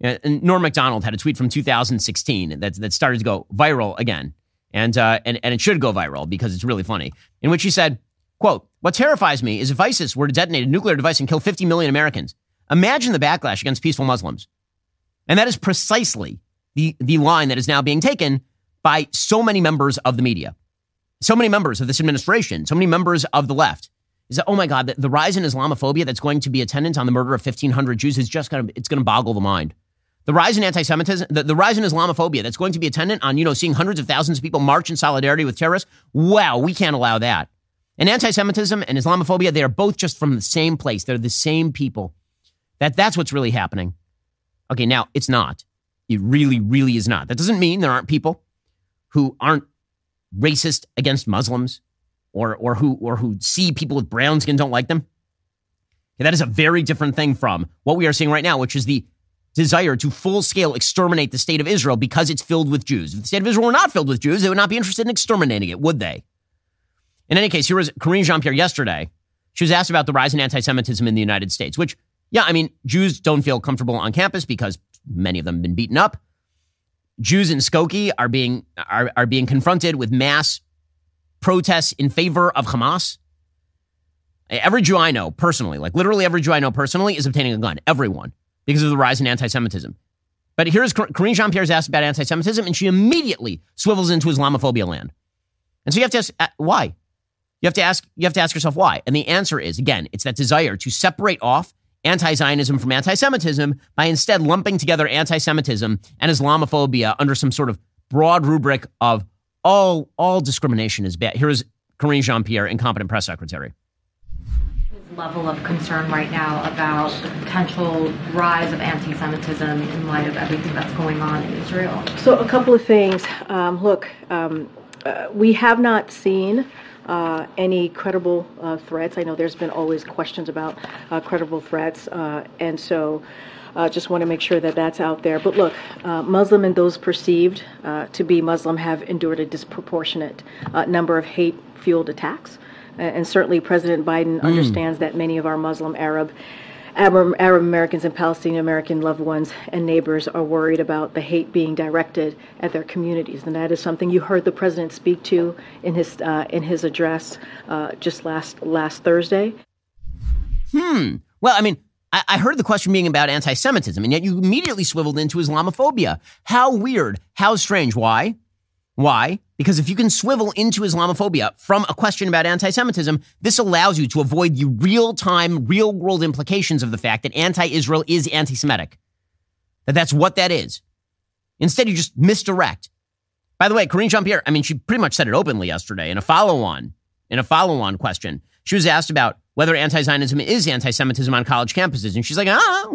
And Norm Macdonald had a tweet from 2016 that, that started to go viral again. And, uh, and, and it should go viral because it's really funny, in which he said, quote, what terrifies me is if ISIS were to detonate a nuclear device and kill 50 million Americans, imagine the backlash against peaceful Muslims. And that is precisely the, the line that is now being taken by so many members of the media, so many members of this administration, so many members of the left. Is that, oh my God, the, the rise in Islamophobia that's going to be attendant on the murder of 1,500 Jews is just going to, it's going to boggle the mind. The rise in anti-Semitism, the, the rise in Islamophobia that's going to be attendant on, you know, seeing hundreds of thousands of people march in solidarity with terrorists. Wow, we can't allow that. And anti-Semitism and Islamophobia, they are both just from the same place. They're the same people. That, that's what's really happening. Okay, now it's not. It really, really is not. That doesn't mean there aren't people who aren't racist against Muslims or, or who, or who see people with brown skin don't like them. Okay, that is a very different thing from what we are seeing right now, which is the desire to full scale exterminate the state of Israel because it's filled with Jews. If the state of Israel were not filled with Jews, they would not be interested in exterminating it, would they? In any case, here was Karine Jean Pierre yesterday. She was asked about the rise in anti Semitism in the United States, which, yeah, I mean, Jews don't feel comfortable on campus because many of them have been beaten up. Jews in Skokie are being, are, are being confronted with mass protests in favor of Hamas. Every Jew I know personally, like literally every Jew I know personally, is obtaining a gun. Everyone because of the rise in anti Semitism. But here's Karine Jean Pierre's asked about anti Semitism, and she immediately swivels into Islamophobia land. And so you have to ask uh, why? You have to ask, you have to ask yourself why. And the answer is again, it's that desire to separate off anti Zionism from anti Semitism by instead lumping together anti Semitism and Islamophobia under some sort of broad rubric of all, all discrimination is bad. Here's Karine Jean Pierre, incompetent press secretary. Level of concern right now about the potential rise of anti Semitism in light of everything that's going on in Israel? So, a couple of things. Um, look, um, uh, we have not seen uh, any credible uh, threats. I know there's been always questions about uh, credible threats, uh, and so uh, just want to make sure that that's out there. But look, Muslim and those perceived to be Muslim have endured a disproportionate number of hate-fueled attacks, and certainly President Biden mm. understands that many of our Muslim, Arab, Arab, Americans and Palestinian American loved ones and neighbors are worried about the hate being directed at their communities, and that is something you heard the president speak to in his uh, in his address uh, just last last Thursday. Hmm. Well, I mean, I, I heard the question being about anti-Semitism, and yet you immediately swiveled into Islamophobia. How weird! How strange! Why? Why? Because if you can swivel into Islamophobia from a question about anti Semitism, this allows you to avoid the real time, real world implications of the fact that anti Israel is anti Semitic. That that's what that is. Instead, you just misdirect. By the way, Karine Jean Pierre, I mean, she pretty much said it openly yesterday in a follow on, in a follow on question. She was asked about whether anti Zionism is anti Semitism on college campuses. And she's like, ah,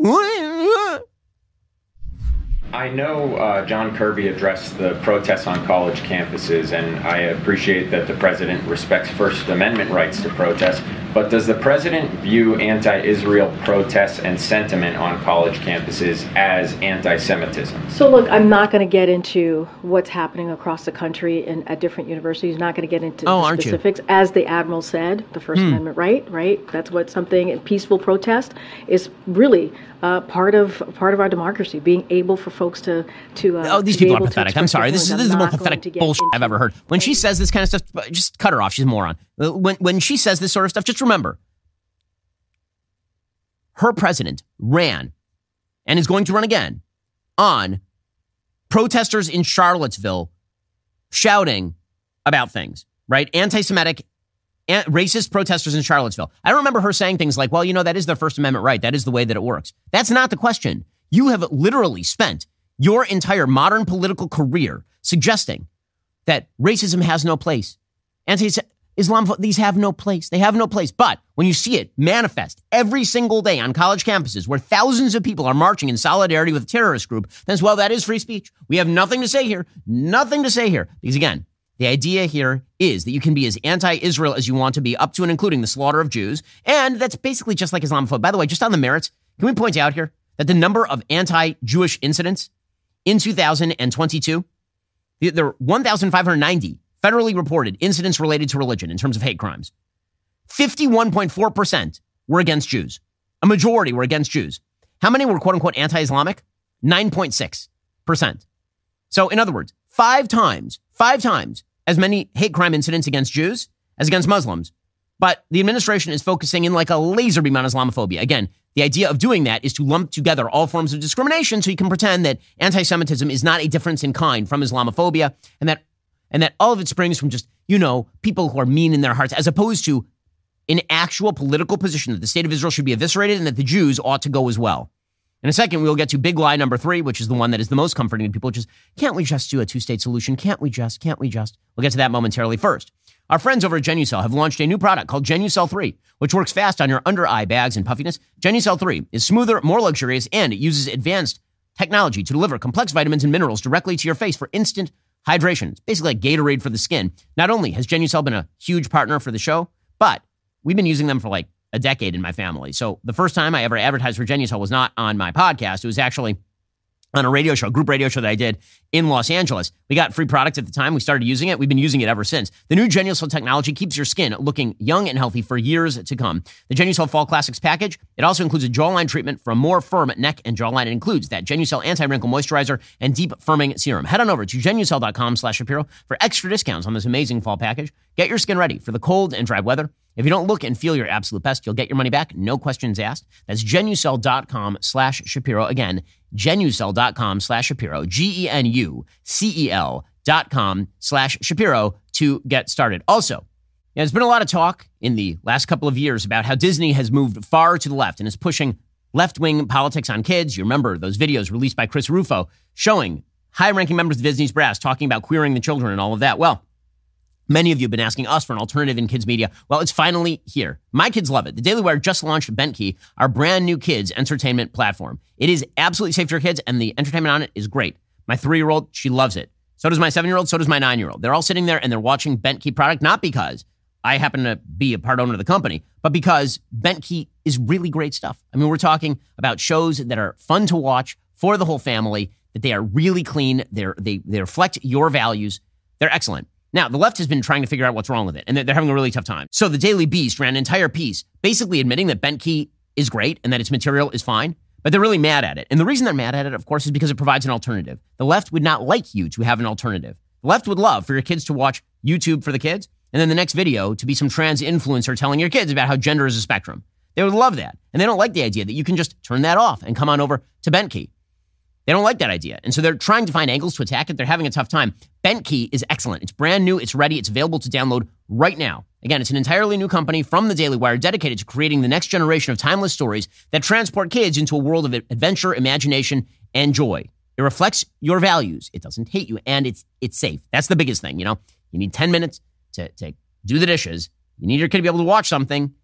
I know uh, John Kirby addressed the protests on college campuses, and I appreciate that the president respects First Amendment rights to protest. But does the president view anti Israel protests and sentiment on college campuses as anti Semitism? So, look, I'm not going to get into what's happening across the country and at different universities. Not going to get into oh, specifics. You? As the Admiral said, the First hmm. Amendment right, right? That's what something, peaceful protest is really uh, part of part of our democracy, being able for folks to to. Uh, oh, these people are pathetic. I'm sorry. This is, this is the most pathetic bullshit I've ever heard. When she says this kind of stuff, just cut her off. She's a moron. Uh, when when she says this sort of stuff, just remember, her president ran, and is going to run again, on protesters in Charlottesville shouting about things. Right, anti-Semitic racist protesters in Charlottesville. I remember her saying things like, well, you know, that is their First Amendment right. That is the way that it works. That's not the question. You have literally spent your entire modern political career suggesting that racism has no place. Anti Islam, these have no place. They have no place. But when you see it manifest every single day on college campuses where thousands of people are marching in solidarity with a terrorist group, then well, that is free speech. We have nothing to say here. Nothing to say here. Because again, the idea here is that you can be as anti Israel as you want to be, up to and including the slaughter of Jews. And that's basically just like Islamophobia. By the way, just on the merits, can we point out here that the number of anti Jewish incidents in 2022, there were 1,590 federally reported incidents related to religion in terms of hate crimes. 51.4% were against Jews. A majority were against Jews. How many were quote unquote anti Islamic? 9.6%. So, in other words, five times, five times as many hate crime incidents against Jews as against Muslims. But the administration is focusing in like a laser beam on Islamophobia. Again, the idea of doing that is to lump together all forms of discrimination so you can pretend that anti-Semitism is not a difference in kind from Islamophobia and that and that all of it springs from just, you know, people who are mean in their hearts as opposed to an actual political position that the state of Israel should be eviscerated and that the Jews ought to go as well. In a second, we'll get to big lie number three, which is the one that is the most comforting to people, which is, can't we just do a two state solution? Can't we just? Can't we just? We'll get to that momentarily. First, our friends over at Genucel have launched a new product called Genucel 3, which works fast on your under eye bags and puffiness. Genucel 3 is smoother, more luxurious, and it uses advanced technology to deliver complex vitamins and minerals directly to your face for instant hydration. It's basically like Gatorade for the skin. Not only has Genucel been a huge partner for the show, but we've been using them for like a decade in my family. So the first time I ever advertised for Genucel was not on my podcast. It was actually on a radio show, a group radio show that I did in Los Angeles. We got free product at the time. We started using it. We've been using it ever since. The new Genucel technology keeps your skin looking young and healthy for years to come. The Genucel Fall Classics package, it also includes a jawline treatment for a more firm neck and jawline. It includes that Genucel anti-wrinkle moisturizer and deep firming serum. Head on over to genucel.com slash Shapiro for extra discounts on this amazing fall package. Get your skin ready for the cold and dry weather. If you don't look and feel your absolute best, you'll get your money back, no questions asked. That's genucel.com slash Shapiro. Again, genucel.com slash Shapiro, G E N U C E L dot com slash Shapiro to get started. Also, there's been a lot of talk in the last couple of years about how Disney has moved far to the left and is pushing left wing politics on kids. You remember those videos released by Chris Rufo showing high ranking members of Disney's brass talking about queering the children and all of that. Well, Many of you have been asking us for an alternative in kids media. Well, it's finally here. My kids love it. The Daily Wire just launched Bentkey, our brand new kids entertainment platform. It is absolutely safe for your kids, and the entertainment on it is great. My three year old, she loves it. So does my seven year old. So does my nine year old. They're all sitting there and they're watching Bentkey product, not because I happen to be a part owner of the company, but because Bentkey is really great stuff. I mean, we're talking about shows that are fun to watch for the whole family, that they are really clean, they're, they, they reflect your values, they're excellent. Now, the left has been trying to figure out what's wrong with it, and they're having a really tough time. So the Daily Beast ran an entire piece basically admitting that Bentkey is great and that its material is fine, but they're really mad at it. And the reason they're mad at it, of course, is because it provides an alternative. The left would not like you to have an alternative. The left would love for your kids to watch YouTube for the kids, and then the next video to be some trans influencer telling your kids about how gender is a spectrum. They would love that. And they don't like the idea that you can just turn that off and come on over to Bentkey. They don't like that idea. And so they're trying to find angles to attack it. They're having a tough time. Bentkey is excellent. It's brand new, it's ready, it's available to download right now. Again, it's an entirely new company from the Daily Wire dedicated to creating the next generation of timeless stories that transport kids into a world of adventure, imagination, and joy. It reflects your values. It doesn't hate you, and it's it's safe. That's the biggest thing, you know. You need 10 minutes to, to do the dishes. You need your kid to be able to watch something.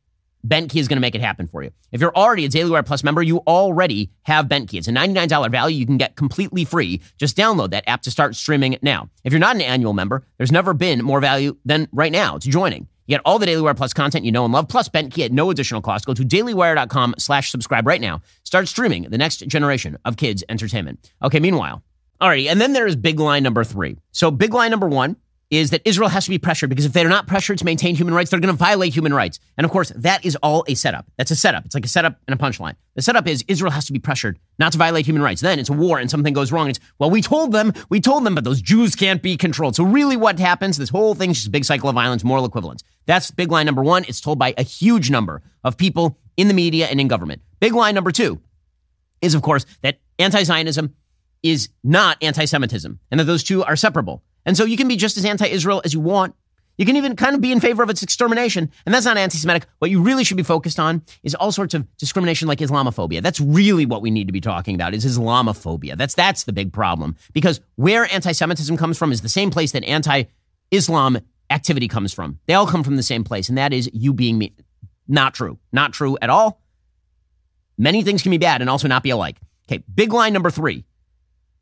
Bentkey is going to make it happen for you. If you're already a Daily Wire Plus member, you already have Bentkey. It's a $99 value you can get completely free. Just download that app to start streaming now. If you're not an annual member, there's never been more value than right now to joining. You get all the Daily Wire Plus content you know and love, plus Bentkey at no additional cost. Go to dailywire.com slash subscribe right now. Start streaming the next generation of kids entertainment. Okay, meanwhile. All right, and then there is big line number three. So big line number one is that Israel has to be pressured because if they're not pressured to maintain human rights, they're going to violate human rights. And of course, that is all a setup. That's a setup. It's like a setup and a punchline. The setup is Israel has to be pressured not to violate human rights. Then it's a war and something goes wrong. It's, well, we told them, we told them, but those Jews can't be controlled. So really what happens, this whole thing's just a big cycle of violence, moral equivalence. That's big line number one. It's told by a huge number of people in the media and in government. Big line number two is, of course, that anti-Zionism is not anti-Semitism and that those two are separable. And so you can be just as anti Israel as you want. You can even kind of be in favor of its extermination. And that's not anti Semitic. What you really should be focused on is all sorts of discrimination like Islamophobia. That's really what we need to be talking about is Islamophobia. That's, that's the big problem. Because where anti Semitism comes from is the same place that anti Islam activity comes from. They all come from the same place. And that is you being me. Not true. Not true at all. Many things can be bad and also not be alike. Okay, big line number three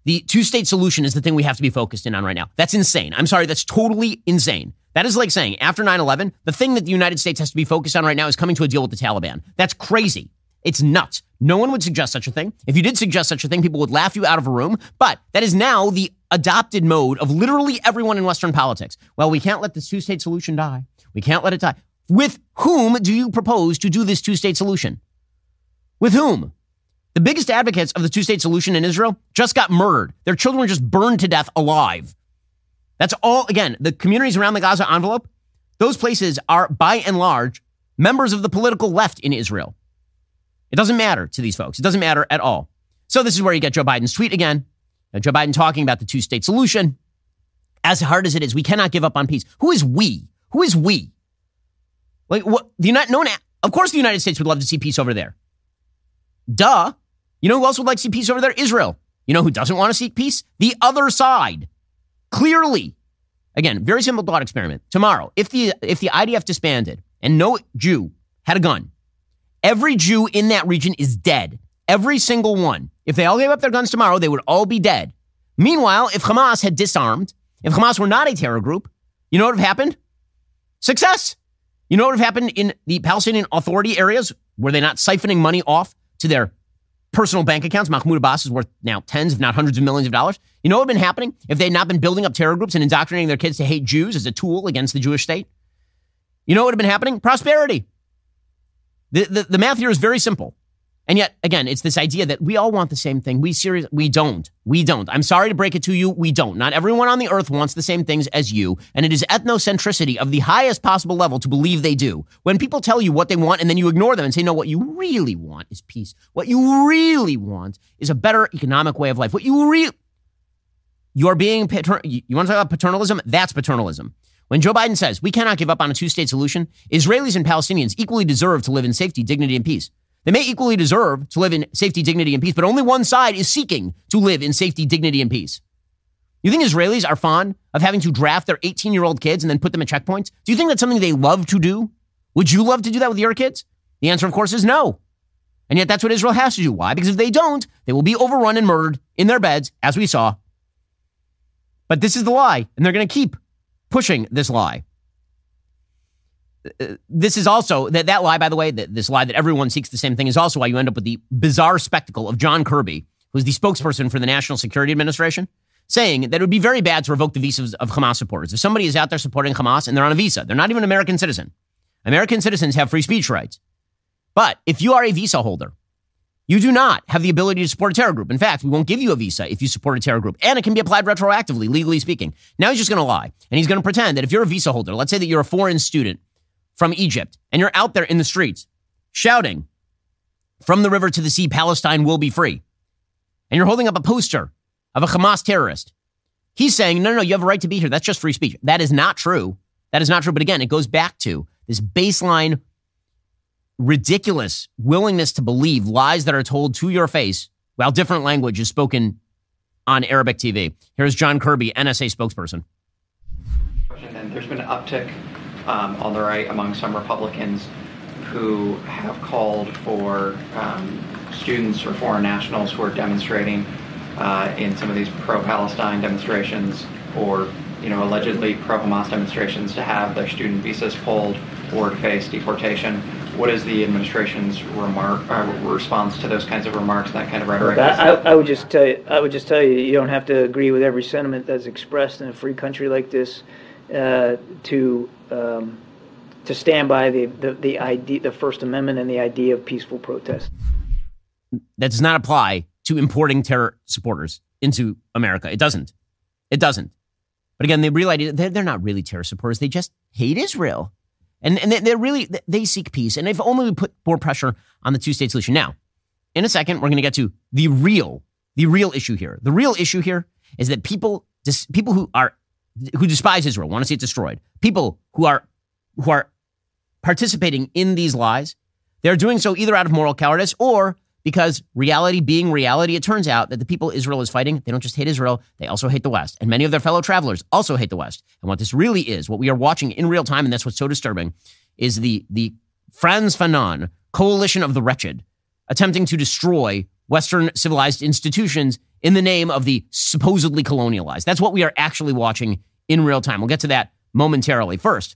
the two state solution is the thing we have to be focused in on right now. That's insane. I'm sorry. That's totally insane. That is like saying after 9 11, the thing that the United States has to be focused on right now is coming to a deal with the Taliban. That's crazy. It's nuts. No one would suggest such a thing. If you did suggest such a thing, people would laugh you out of a room. But that is now the adopted mode of literally everyone in Western politics. Well, we can't let this two state solution die. We can't let it die. With whom do you propose to do this two state solution? With whom? The biggest advocates of the two state solution in Israel just got murdered. Their children were just burned to death alive. That's all, again, the communities around the Gaza envelope, those places are by and large members of the political left in Israel. It doesn't matter to these folks. It doesn't matter at all. So this is where you get Joe Biden's tweet again. Joe Biden talking about the two state solution. As hard as it is, we cannot give up on peace. Who is we? Who is we? Like what? The United, no one, of course, the United States would love to see peace over there. Duh. You know who else would like to see peace over there? Israel. You know who doesn't want to seek peace? The other side. Clearly. Again, very simple thought experiment. Tomorrow, if the if the IDF disbanded and no Jew had a gun, every Jew in that region is dead. Every single one. If they all gave up their guns tomorrow, they would all be dead. Meanwhile, if Hamas had disarmed, if Hamas were not a terror group, you know what would have happened? Success. You know what would have happened in the Palestinian Authority areas? Were they not siphoning money off to their personal bank accounts. Mahmoud Abbas is worth now tens, if not hundreds of millions of dollars. You know what would have been happening if they had not been building up terror groups and indoctrinating their kids to hate Jews as a tool against the Jewish state? You know what would have been happening? Prosperity. The, the, the math here is very simple. And yet, again, it's this idea that we all want the same thing. We serious, we don't. We don't. I'm sorry to break it to you. We don't. Not everyone on the earth wants the same things as you. And it is ethnocentricity of the highest possible level to believe they do. When people tell you what they want and then you ignore them and say, no, what you really want is peace. What you really want is a better economic way of life. What you really, you're being, pater- you want to talk about paternalism? That's paternalism. When Joe Biden says we cannot give up on a two state solution, Israelis and Palestinians equally deserve to live in safety, dignity, and peace. They may equally deserve to live in safety, dignity, and peace, but only one side is seeking to live in safety, dignity, and peace. You think Israelis are fond of having to draft their 18 year old kids and then put them at checkpoints? Do you think that's something they love to do? Would you love to do that with your kids? The answer, of course, is no. And yet that's what Israel has to do. Why? Because if they don't, they will be overrun and murdered in their beds, as we saw. But this is the lie, and they're going to keep pushing this lie. This is also that that lie, by the way, that this lie that everyone seeks the same thing is also why you end up with the bizarre spectacle of John Kirby, who's the spokesperson for the National Security Administration, saying that it would be very bad to revoke the visas of Hamas supporters. If somebody is out there supporting Hamas and they're on a visa, they're not even an American citizen. American citizens have free speech rights. But if you are a visa holder, you do not have the ability to support a terror group. In fact, we won't give you a visa if you support a terror group. And it can be applied retroactively, legally speaking. Now he's just going to lie. And he's going to pretend that if you're a visa holder, let's say that you're a foreign student from Egypt and you're out there in the streets shouting, from the river to the sea, Palestine will be free. And you're holding up a poster of a Hamas terrorist. He's saying, no, no, no, you have a right to be here. That's just free speech. That is not true. That is not true. But again, it goes back to this baseline ridiculous willingness to believe lies that are told to your face while different language is spoken on Arabic TV. Here's John Kirby, NSA spokesperson. And there's been an uptick um, on the right among some Republicans who have called for um, students or foreign nationals who are demonstrating uh, in some of these pro-Palestine demonstrations or you know allegedly pro-Hamas demonstrations to have their student visas pulled or to face deportation what is the administration's remark uh, response to those kinds of remarks, that kind of rhetoric? I, I, would just tell you, I would just tell you, you don't have to agree with every sentiment that's expressed in a free country like this uh, to um, to stand by the, the the idea, the First Amendment, and the idea of peaceful protest. That does not apply to importing terror supporters into America. It doesn't. It doesn't. But again, they realize they're, not really terror supporters. They just hate Israel. And, and they're really, they seek peace. And if only we put more pressure on the two state solution. Now, in a second, we're going to get to the real, the real issue here. The real issue here is that people, people who are, who despise Israel, want to see it destroyed, people who are, who are participating in these lies, they're doing so either out of moral cowardice or because reality being reality, it turns out that the people Israel is fighting, they don't just hate Israel, they also hate the West. And many of their fellow travelers also hate the West. And what this really is, what we are watching in real time, and that's what's so disturbing, is the, the Frantz Fanon coalition of the wretched attempting to destroy Western civilized institutions in the name of the supposedly colonialized. That's what we are actually watching in real time. We'll get to that momentarily. First,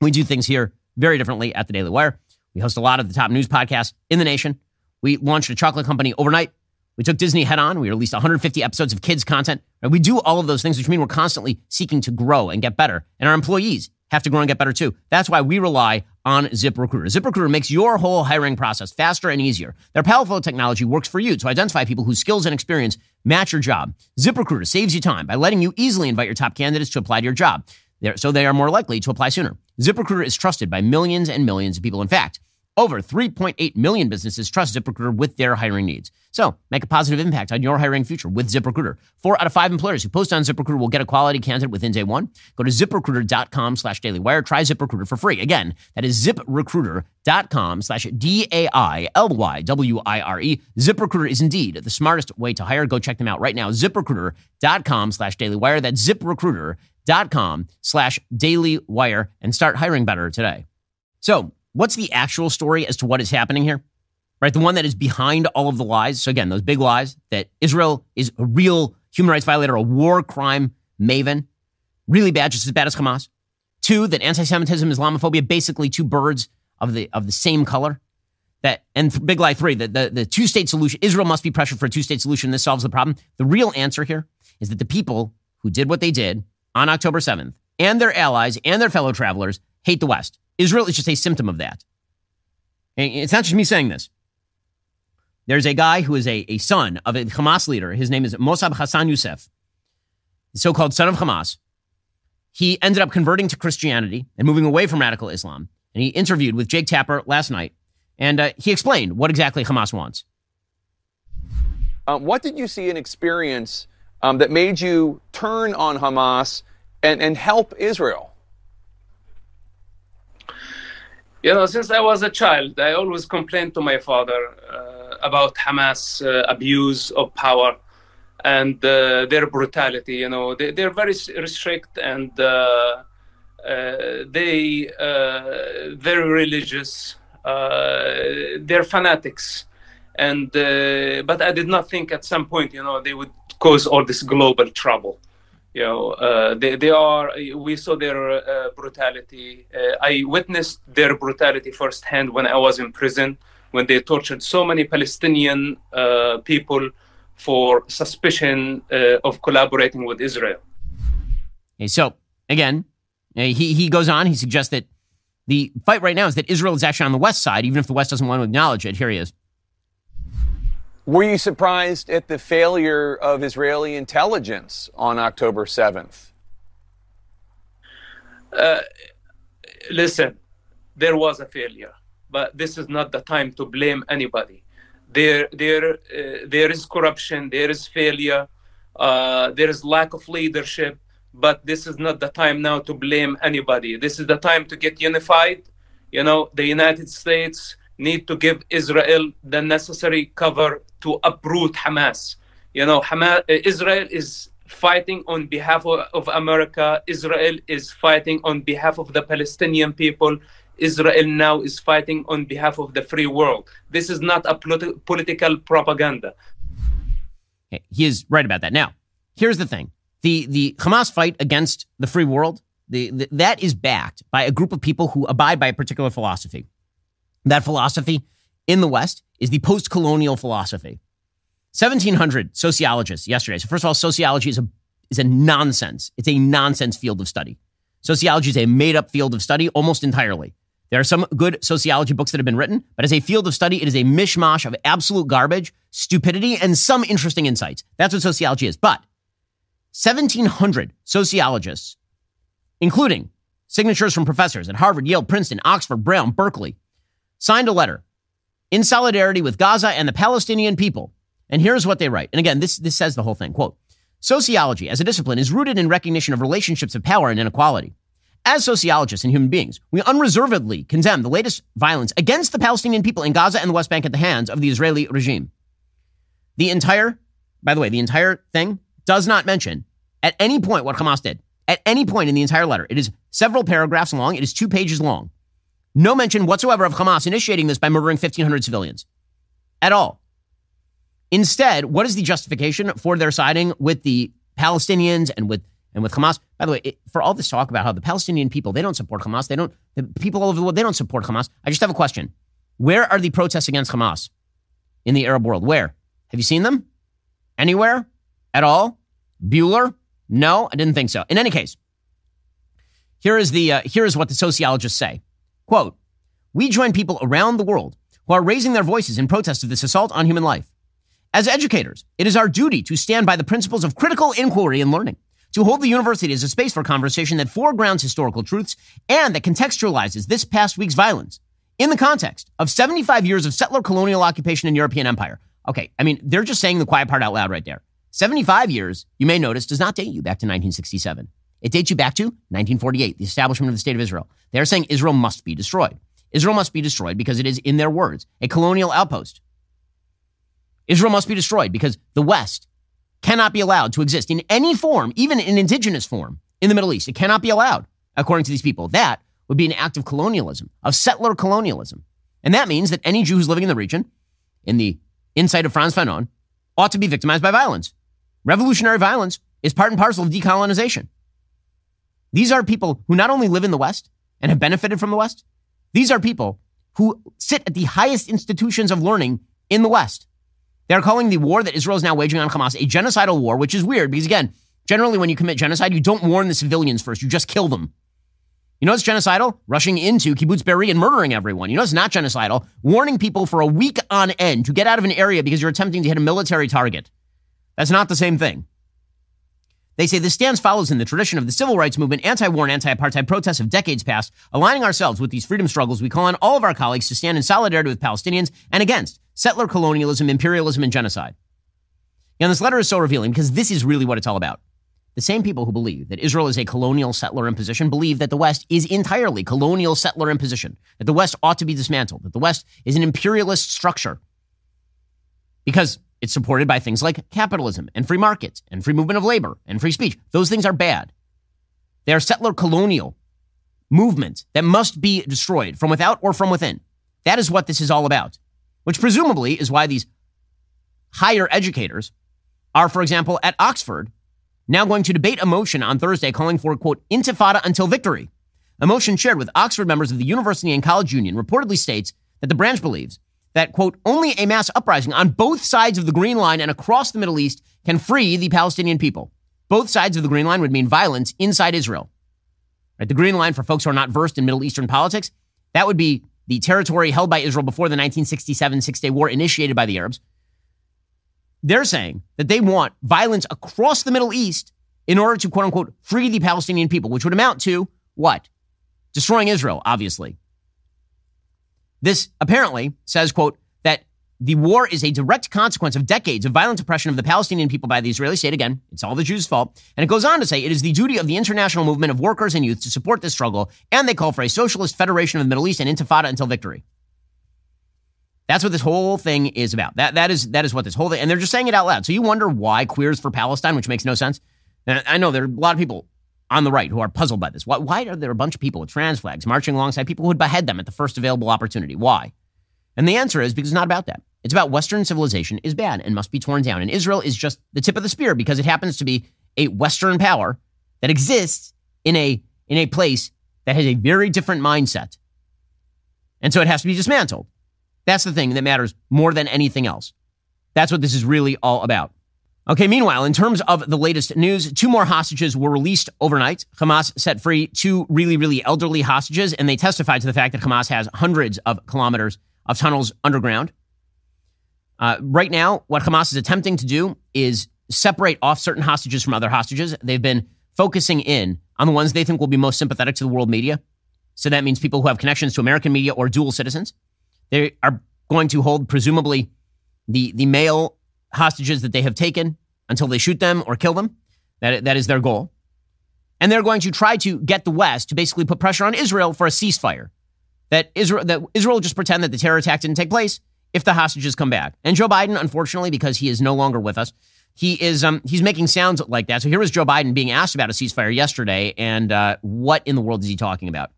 we do things here very differently at the Daily Wire. We host a lot of the top news podcasts in the nation. We launched a chocolate company overnight. We took Disney head on. We released 150 episodes of kids content. And we do all of those things, which mean we're constantly seeking to grow and get better. And our employees have to grow and get better too. That's why we rely on ZipRecruiter. ZipRecruiter makes your whole hiring process faster and easier. Their powerful technology works for you to identify people whose skills and experience match your job. ZipRecruiter saves you time by letting you easily invite your top candidates to apply to your job. so they are more likely to apply sooner. ZipRecruiter is trusted by millions and millions of people. In fact, over 3.8 million businesses trust ZipRecruiter with their hiring needs. So make a positive impact on your hiring future with ZipRecruiter. Four out of five employers who post on ZipRecruiter will get a quality candidate within day one. Go to ziprecruiter.com slash dailywire. Try ZipRecruiter for free. Again, that is ziprecruiter.com slash D-A-I-L-Y-W-I-R-E. ZipRecruiter is indeed the smartest way to hire. Go check them out right now. ZipRecruiter.com slash dailywire. That's ziprecruiter.com slash dailywire and start hiring better today. So What's the actual story as to what is happening here? Right? The one that is behind all of the lies. So again, those big lies that Israel is a real human rights violator, a war crime maven, really bad, just as bad as Hamas. Two, that anti-Semitism, Islamophobia, basically two birds of the of the same color. That and th- big lie three, that the, the two-state solution, Israel must be pressured for a two-state solution. This solves the problem. The real answer here is that the people who did what they did on October 7th and their allies and their fellow travelers hate the West. Israel is just a symptom of that. It's not just me saying this. There's a guy who is a, a son of a Hamas leader. His name is Mosab Hassan Yousef, the so called son of Hamas. He ended up converting to Christianity and moving away from radical Islam. And he interviewed with Jake Tapper last night. And uh, he explained what exactly Hamas wants. Um, what did you see and experience um, that made you turn on Hamas and, and help Israel? You know, since I was a child, I always complained to my father uh, about Hamas uh, abuse of power. and uh, their brutality. You know, they, they're very strict and uh, uh, they uh, very religious. They're fanatics, and but I did not think at some point, you know, they would cause all this global trouble. You know, they they are. We saw their brutality. I witnessed their brutality firsthand when I was in prison when they tortured so many Palestinian uh, people for suspicion uh, of collaborating with Israel. Okay, so again, uh, he, he goes on, he suggests that the fight right now is that Israel is actually on the west side, even if the West doesn't want to acknowledge it. Here he is. Were you surprised at the failure of Israeli intelligence on October 7th? Uh, listen, there was a failure but this is not the time to blame anybody. There, there, uh, there is corruption, there is failure, uh, there is lack of leadership, but this is not the time now to blame anybody. This is the time to get unified. You know, the United States need to give Israel the necessary cover to uproot Hamas. You know, Hamas, uh, Israel is fighting on behalf of, of America. Israel is fighting on behalf of the Palestinian people. Israel now is fighting on behalf of the free world. This is not a politi- political propaganda. He is right about that. Now, here's the thing: the the Hamas fight against the free world, the, the, that is backed by a group of people who abide by a particular philosophy. That philosophy in the West is the post-colonial philosophy. 1700 sociologists yesterday. So first of all, sociology is a is a nonsense. It's a nonsense field of study. Sociology is a made up field of study almost entirely. There are some good sociology books that have been written, but as a field of study, it is a mishmash of absolute garbage, stupidity, and some interesting insights. That's what sociology is. But 1,700 sociologists, including signatures from professors at Harvard, Yale, Princeton, Oxford, Brown, Berkeley, signed a letter in solidarity with Gaza and the Palestinian people. And here's what they write. And again, this, this says the whole thing. Quote, Sociology as a discipline is rooted in recognition of relationships of power and inequality. As sociologists and human beings, we unreservedly condemn the latest violence against the Palestinian people in Gaza and the West Bank at the hands of the Israeli regime. The entire, by the way, the entire thing does not mention at any point what Hamas did. At any point in the entire letter. It is several paragraphs long. It is two pages long. No mention whatsoever of Hamas initiating this by murdering 1,500 civilians. At all. Instead, what is the justification for their siding with the Palestinians and with and with Hamas. By the way, it, for all this talk about how the Palestinian people, they don't support Hamas, they don't, the people all over the world, they don't support Hamas. I just have a question. Where are the protests against Hamas in the Arab world? Where? Have you seen them? Anywhere? At all? Bueller? No, I didn't think so. In any case, here is the uh, here is what the sociologists say. Quote, we join people around the world who are raising their voices in protest of this assault on human life. As educators, it is our duty to stand by the principles of critical inquiry and learning to hold the university as a space for conversation that foregrounds historical truths and that contextualizes this past week's violence in the context of 75 years of settler colonial occupation and European empire. Okay, I mean, they're just saying the quiet part out loud right there. 75 years, you may notice, does not date you back to 1967. It dates you back to 1948, the establishment of the state of Israel. They're saying Israel must be destroyed. Israel must be destroyed because it is, in their words, a colonial outpost. Israel must be destroyed because the West cannot be allowed to exist in any form, even in indigenous form, in the Middle East. It cannot be allowed, according to these people. That would be an act of colonialism, of settler colonialism. And that means that any Jew who's living in the region, in the inside of Frantz Fanon, ought to be victimized by violence. Revolutionary violence is part and parcel of decolonization. These are people who not only live in the West and have benefited from the West, these are people who sit at the highest institutions of learning in the West. They're calling the war that Israel is now waging on Hamas a genocidal war, which is weird because, again, generally when you commit genocide, you don't warn the civilians first, you just kill them. You know it's genocidal? Rushing into kibbutz Be'eri and murdering everyone. You know it's not genocidal? Warning people for a week on end to get out of an area because you're attempting to hit a military target. That's not the same thing. They say this stance follows in the tradition of the civil rights movement, anti-war and anti-apartheid protests of decades past, aligning ourselves with these freedom struggles. We call on all of our colleagues to stand in solidarity with Palestinians and against settler colonialism, imperialism, and genocide. And this letter is so revealing because this is really what it's all about. The same people who believe that Israel is a colonial settler imposition believe that the West is entirely colonial settler imposition, that the West ought to be dismantled, that the West is an imperialist structure. Because it's supported by things like capitalism and free markets and free movement of labor and free speech. Those things are bad. They are settler colonial movements that must be destroyed from without or from within. That is what this is all about, which presumably is why these higher educators are, for example, at Oxford, now going to debate a motion on Thursday calling for, quote, intifada until victory. A motion shared with Oxford members of the University and College Union reportedly states that the branch believes that, quote, only a mass uprising on both sides of the Green Line and across the Middle East can free the Palestinian people. Both sides of the Green Line would mean violence inside Israel. Right? The Green Line, for folks who are not versed in Middle Eastern politics, that would be the territory held by Israel before the 1967 Six Day War initiated by the Arabs. They're saying that they want violence across the Middle East in order to, quote unquote, free the Palestinian people, which would amount to what? Destroying Israel, obviously. This apparently says, quote, that the war is a direct consequence of decades of violent oppression of the Palestinian people by the Israeli state. Again, it's all the Jews' fault. And it goes on to say it is the duty of the international movement of workers and youth to support this struggle, and they call for a socialist federation of the Middle East and intifada until victory. That's what this whole thing is about. That that is that is what this whole thing, and they're just saying it out loud. So you wonder why queers for Palestine, which makes no sense. And I know there are a lot of people on the right who are puzzled by this. Why, why are there a bunch of people with trans flags marching alongside people who would behead them at the first available opportunity? Why? And the answer is because it's not about that. It's about Western civilization is bad and must be torn down. And Israel is just the tip of the spear because it happens to be a Western power that exists in a in a place that has a very different mindset. And so it has to be dismantled. That's the thing that matters more than anything else. That's what this is really all about. Okay, meanwhile, in terms of the latest news, two more hostages were released overnight. Hamas set free two really, really elderly hostages, and they testified to the fact that Hamas has hundreds of kilometers of tunnels underground. Uh, right now, what Hamas is attempting to do is separate off certain hostages from other hostages. They've been focusing in on the ones they think will be most sympathetic to the world media. So that means people who have connections to American media or dual citizens. They are going to hold, presumably, the, the male hostages that they have taken until they shoot them or kill them. That, that is their goal. And they're going to try to get the West to basically put pressure on Israel for a ceasefire. That Israel, that Israel just pretend that the terror attack didn't take place if the hostages come back. And Joe Biden, unfortunately, because he is no longer with us, he is um, he's making sounds like that. So here was Joe Biden being asked about a ceasefire yesterday, and uh, what in the world is he talking about?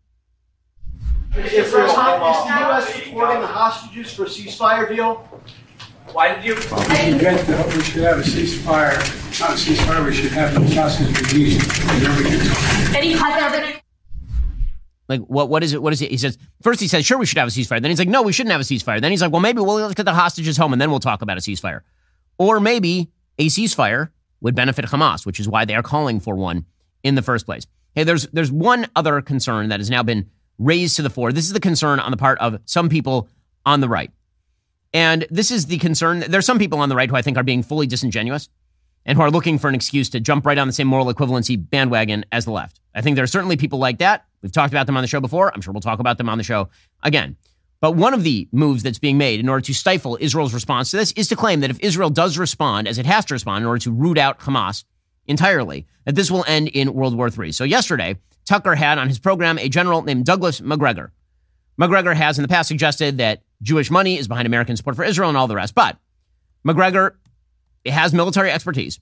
If we're talking, is the U.S. supporting the hostages for a ceasefire deal? Why did you? Well, we, should get, we should have a ceasefire. Not a ceasefire. We should have the hostages released. And then we can talk. Any comment? Like what? What is it? What is it? He says first he says sure we should have a ceasefire. Then he's like no we shouldn't have a ceasefire. Then he's like well maybe we'll let's get the hostages home and then we'll talk about a ceasefire, or maybe a ceasefire would benefit Hamas, which is why they are calling for one in the first place. Hey, there's there's one other concern that has now been raised to the fore. This is the concern on the part of some people on the right, and this is the concern. There's some people on the right who I think are being fully disingenuous and who are looking for an excuse to jump right on the same moral equivalency bandwagon as the left. I think there are certainly people like that. We've talked about them on the show before. I'm sure we'll talk about them on the show again. But one of the moves that's being made in order to stifle Israel's response to this is to claim that if Israel does respond, as it has to respond in order to root out Hamas entirely, that this will end in World War III. So yesterday, Tucker had on his program a general named Douglas Macgregor. Macgregor has in the past suggested that Jewish money is behind American support for Israel and all the rest. But Macgregor has military expertise.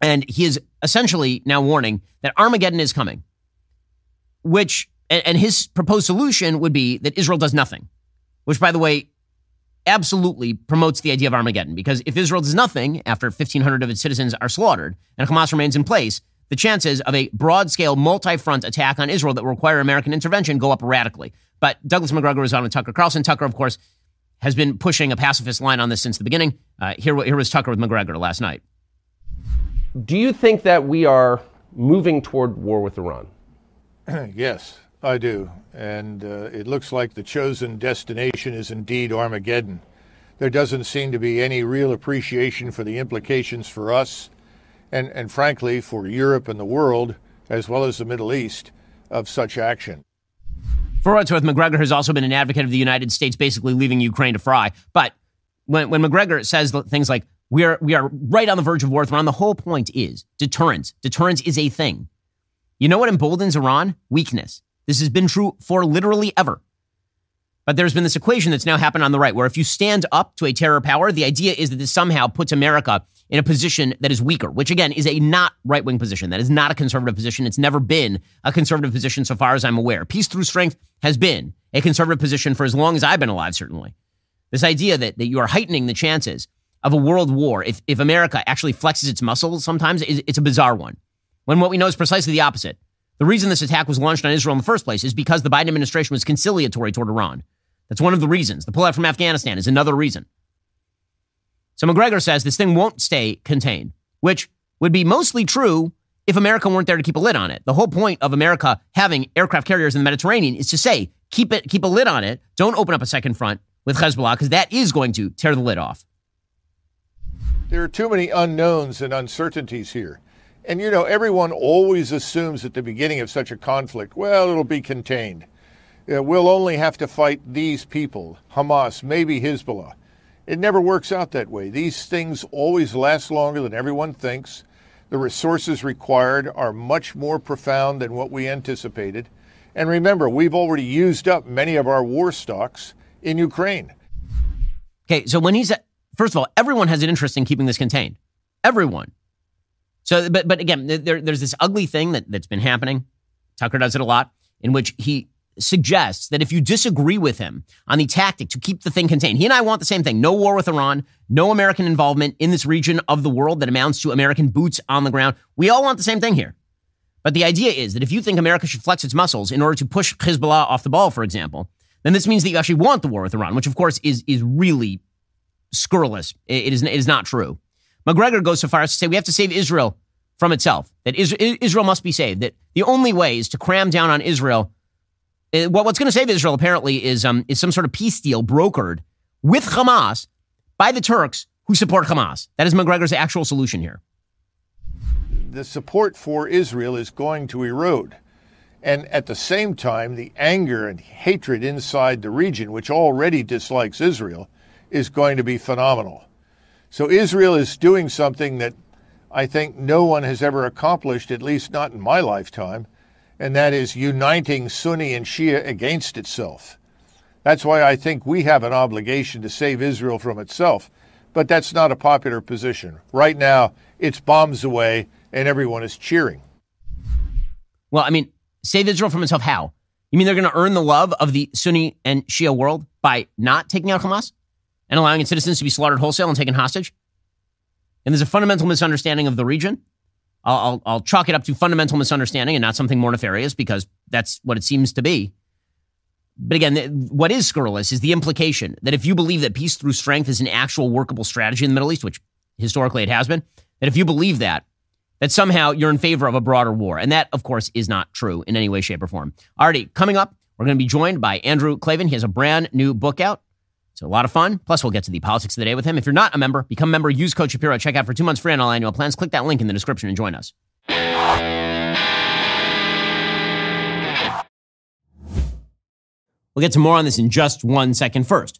And he is essentially now warning that Armageddon is coming, which, and his proposed solution would be that Israel does nothing, which, by the way, absolutely promotes the idea of Armageddon. Because if Israel does nothing after 1,500 of its citizens are slaughtered and Hamas remains in place, the chances of a broad scale, multi front attack on Israel that will require American intervention go up radically. But Douglas Macgregor is on with Tucker Carlson. Tucker, of course, has been pushing a pacifist line on this since the beginning. Uh, here, here was Tucker with Macgregor last night. Do you think that we are moving toward war with Iran? yes, I do. And uh, it looks like the chosen destination is indeed Armageddon. There doesn't seem to be any real appreciation for the implications for us and, and frankly, for Europe and the world, as well as the Middle East, of such action. For what it's worth, Macgregor has also been an advocate of the United States basically leaving Ukraine to fry. But when, when Macgregor says things like, we are, we are right on the verge of war with Iran, the whole point is deterrence. Deterrence is a thing. You know what emboldens Iran? Weakness. This has been true for literally ever. But there's been this equation that's now happened on the right, where if you stand up to a terror power, the idea is that this somehow puts America in a position that is weaker, which again is a not right wing position. That is not a conservative position. It's never been a conservative position so far as I'm aware. Peace through strength has been a conservative position for as long as I've been alive, certainly. This idea that, that you are heightening the chances of a world war if, if America actually flexes its muscles sometimes, it's a bizarre one. When what we know is precisely the opposite. The reason this attack was launched on Israel in the first place is because the Biden administration was conciliatory toward Iran. That's one of the reasons. The pullout from Afghanistan is another reason. So Macgregor says this thing won't stay contained, which would be mostly true if America weren't there to keep a lid on it. The whole point of America having aircraft carriers in the Mediterranean is to say, keep it, keep a lid on it. Don't open up a second front with Hezbollah because that is going to tear the lid off. There are too many unknowns and uncertainties here. And you know, everyone always assumes at the beginning of such a conflict, well, it'll be contained. Uh, we'll only have to fight these people, Hamas, maybe Hezbollah. It never works out that way. These things always last longer than everyone thinks. The resources required are much more profound than what we anticipated. And remember, we've already used up many of our war stocks in Ukraine. Okay, so when he said, first of all, everyone has an interest in keeping this contained. Everyone. So, but but again, there, there's this ugly thing that, that's been happening. Tucker does it a lot, in which he suggests that if you disagree with him on the tactic to keep the thing contained, he and I want the same thing no war with Iran, no American involvement in this region of the world that amounts to American boots on the ground. We all want the same thing here. But the idea is that if you think America should flex its muscles in order to push Hezbollah off the ball, for example, then this means that you actually want the war with Iran, which of course is, is really scurrilous. It is, it is not true. Macgregor goes so far as to say we have to save Israel from itself, that Israel must be saved, that the only way is to cram down on Israel. Uh, what's going to save Israel, apparently, is, um, is some sort of peace deal brokered with Hamas by the Turks who support Hamas. That is Macgregor's actual solution here. The support for Israel is going to erode. And at the same time, the anger and hatred inside the region, which already dislikes Israel, is going to be phenomenal. So Israel is doing something that I think no one has ever accomplished, at least not in my lifetime, and that is uniting Sunni and Shia against itself. That's why I think we have an obligation to save Israel from itself. But that's not a popular position. Right now, it's bombs away and everyone is cheering. Well, I mean, save Israel from itself how? You mean they're going to earn the love of the Sunni and Shia world by not taking out Hamas? And allowing its citizens to be slaughtered wholesale and taken hostage. And there's a fundamental misunderstanding of the region. I'll, I'll, I'll chalk it up to fundamental misunderstanding and not something more nefarious because that's what it seems to be. But again, what is scurrilous is the implication that if you believe that peace through strength is an actual workable strategy in the Middle East, which historically it has been, that if you believe that, that somehow you're in favor of a broader war. And that, of course, is not true in any way, shape, or form. Already, coming up, we're going to be joined by Andrew Klavan. He has a brand new book out it's a lot of fun. Plus, we'll get to the politics of the day with him. If you're not a member, become a member. Use code Shapiro. Check out for two months free on all annual plans. Click that link in the description and join us. We'll get to more on this in just one second. First,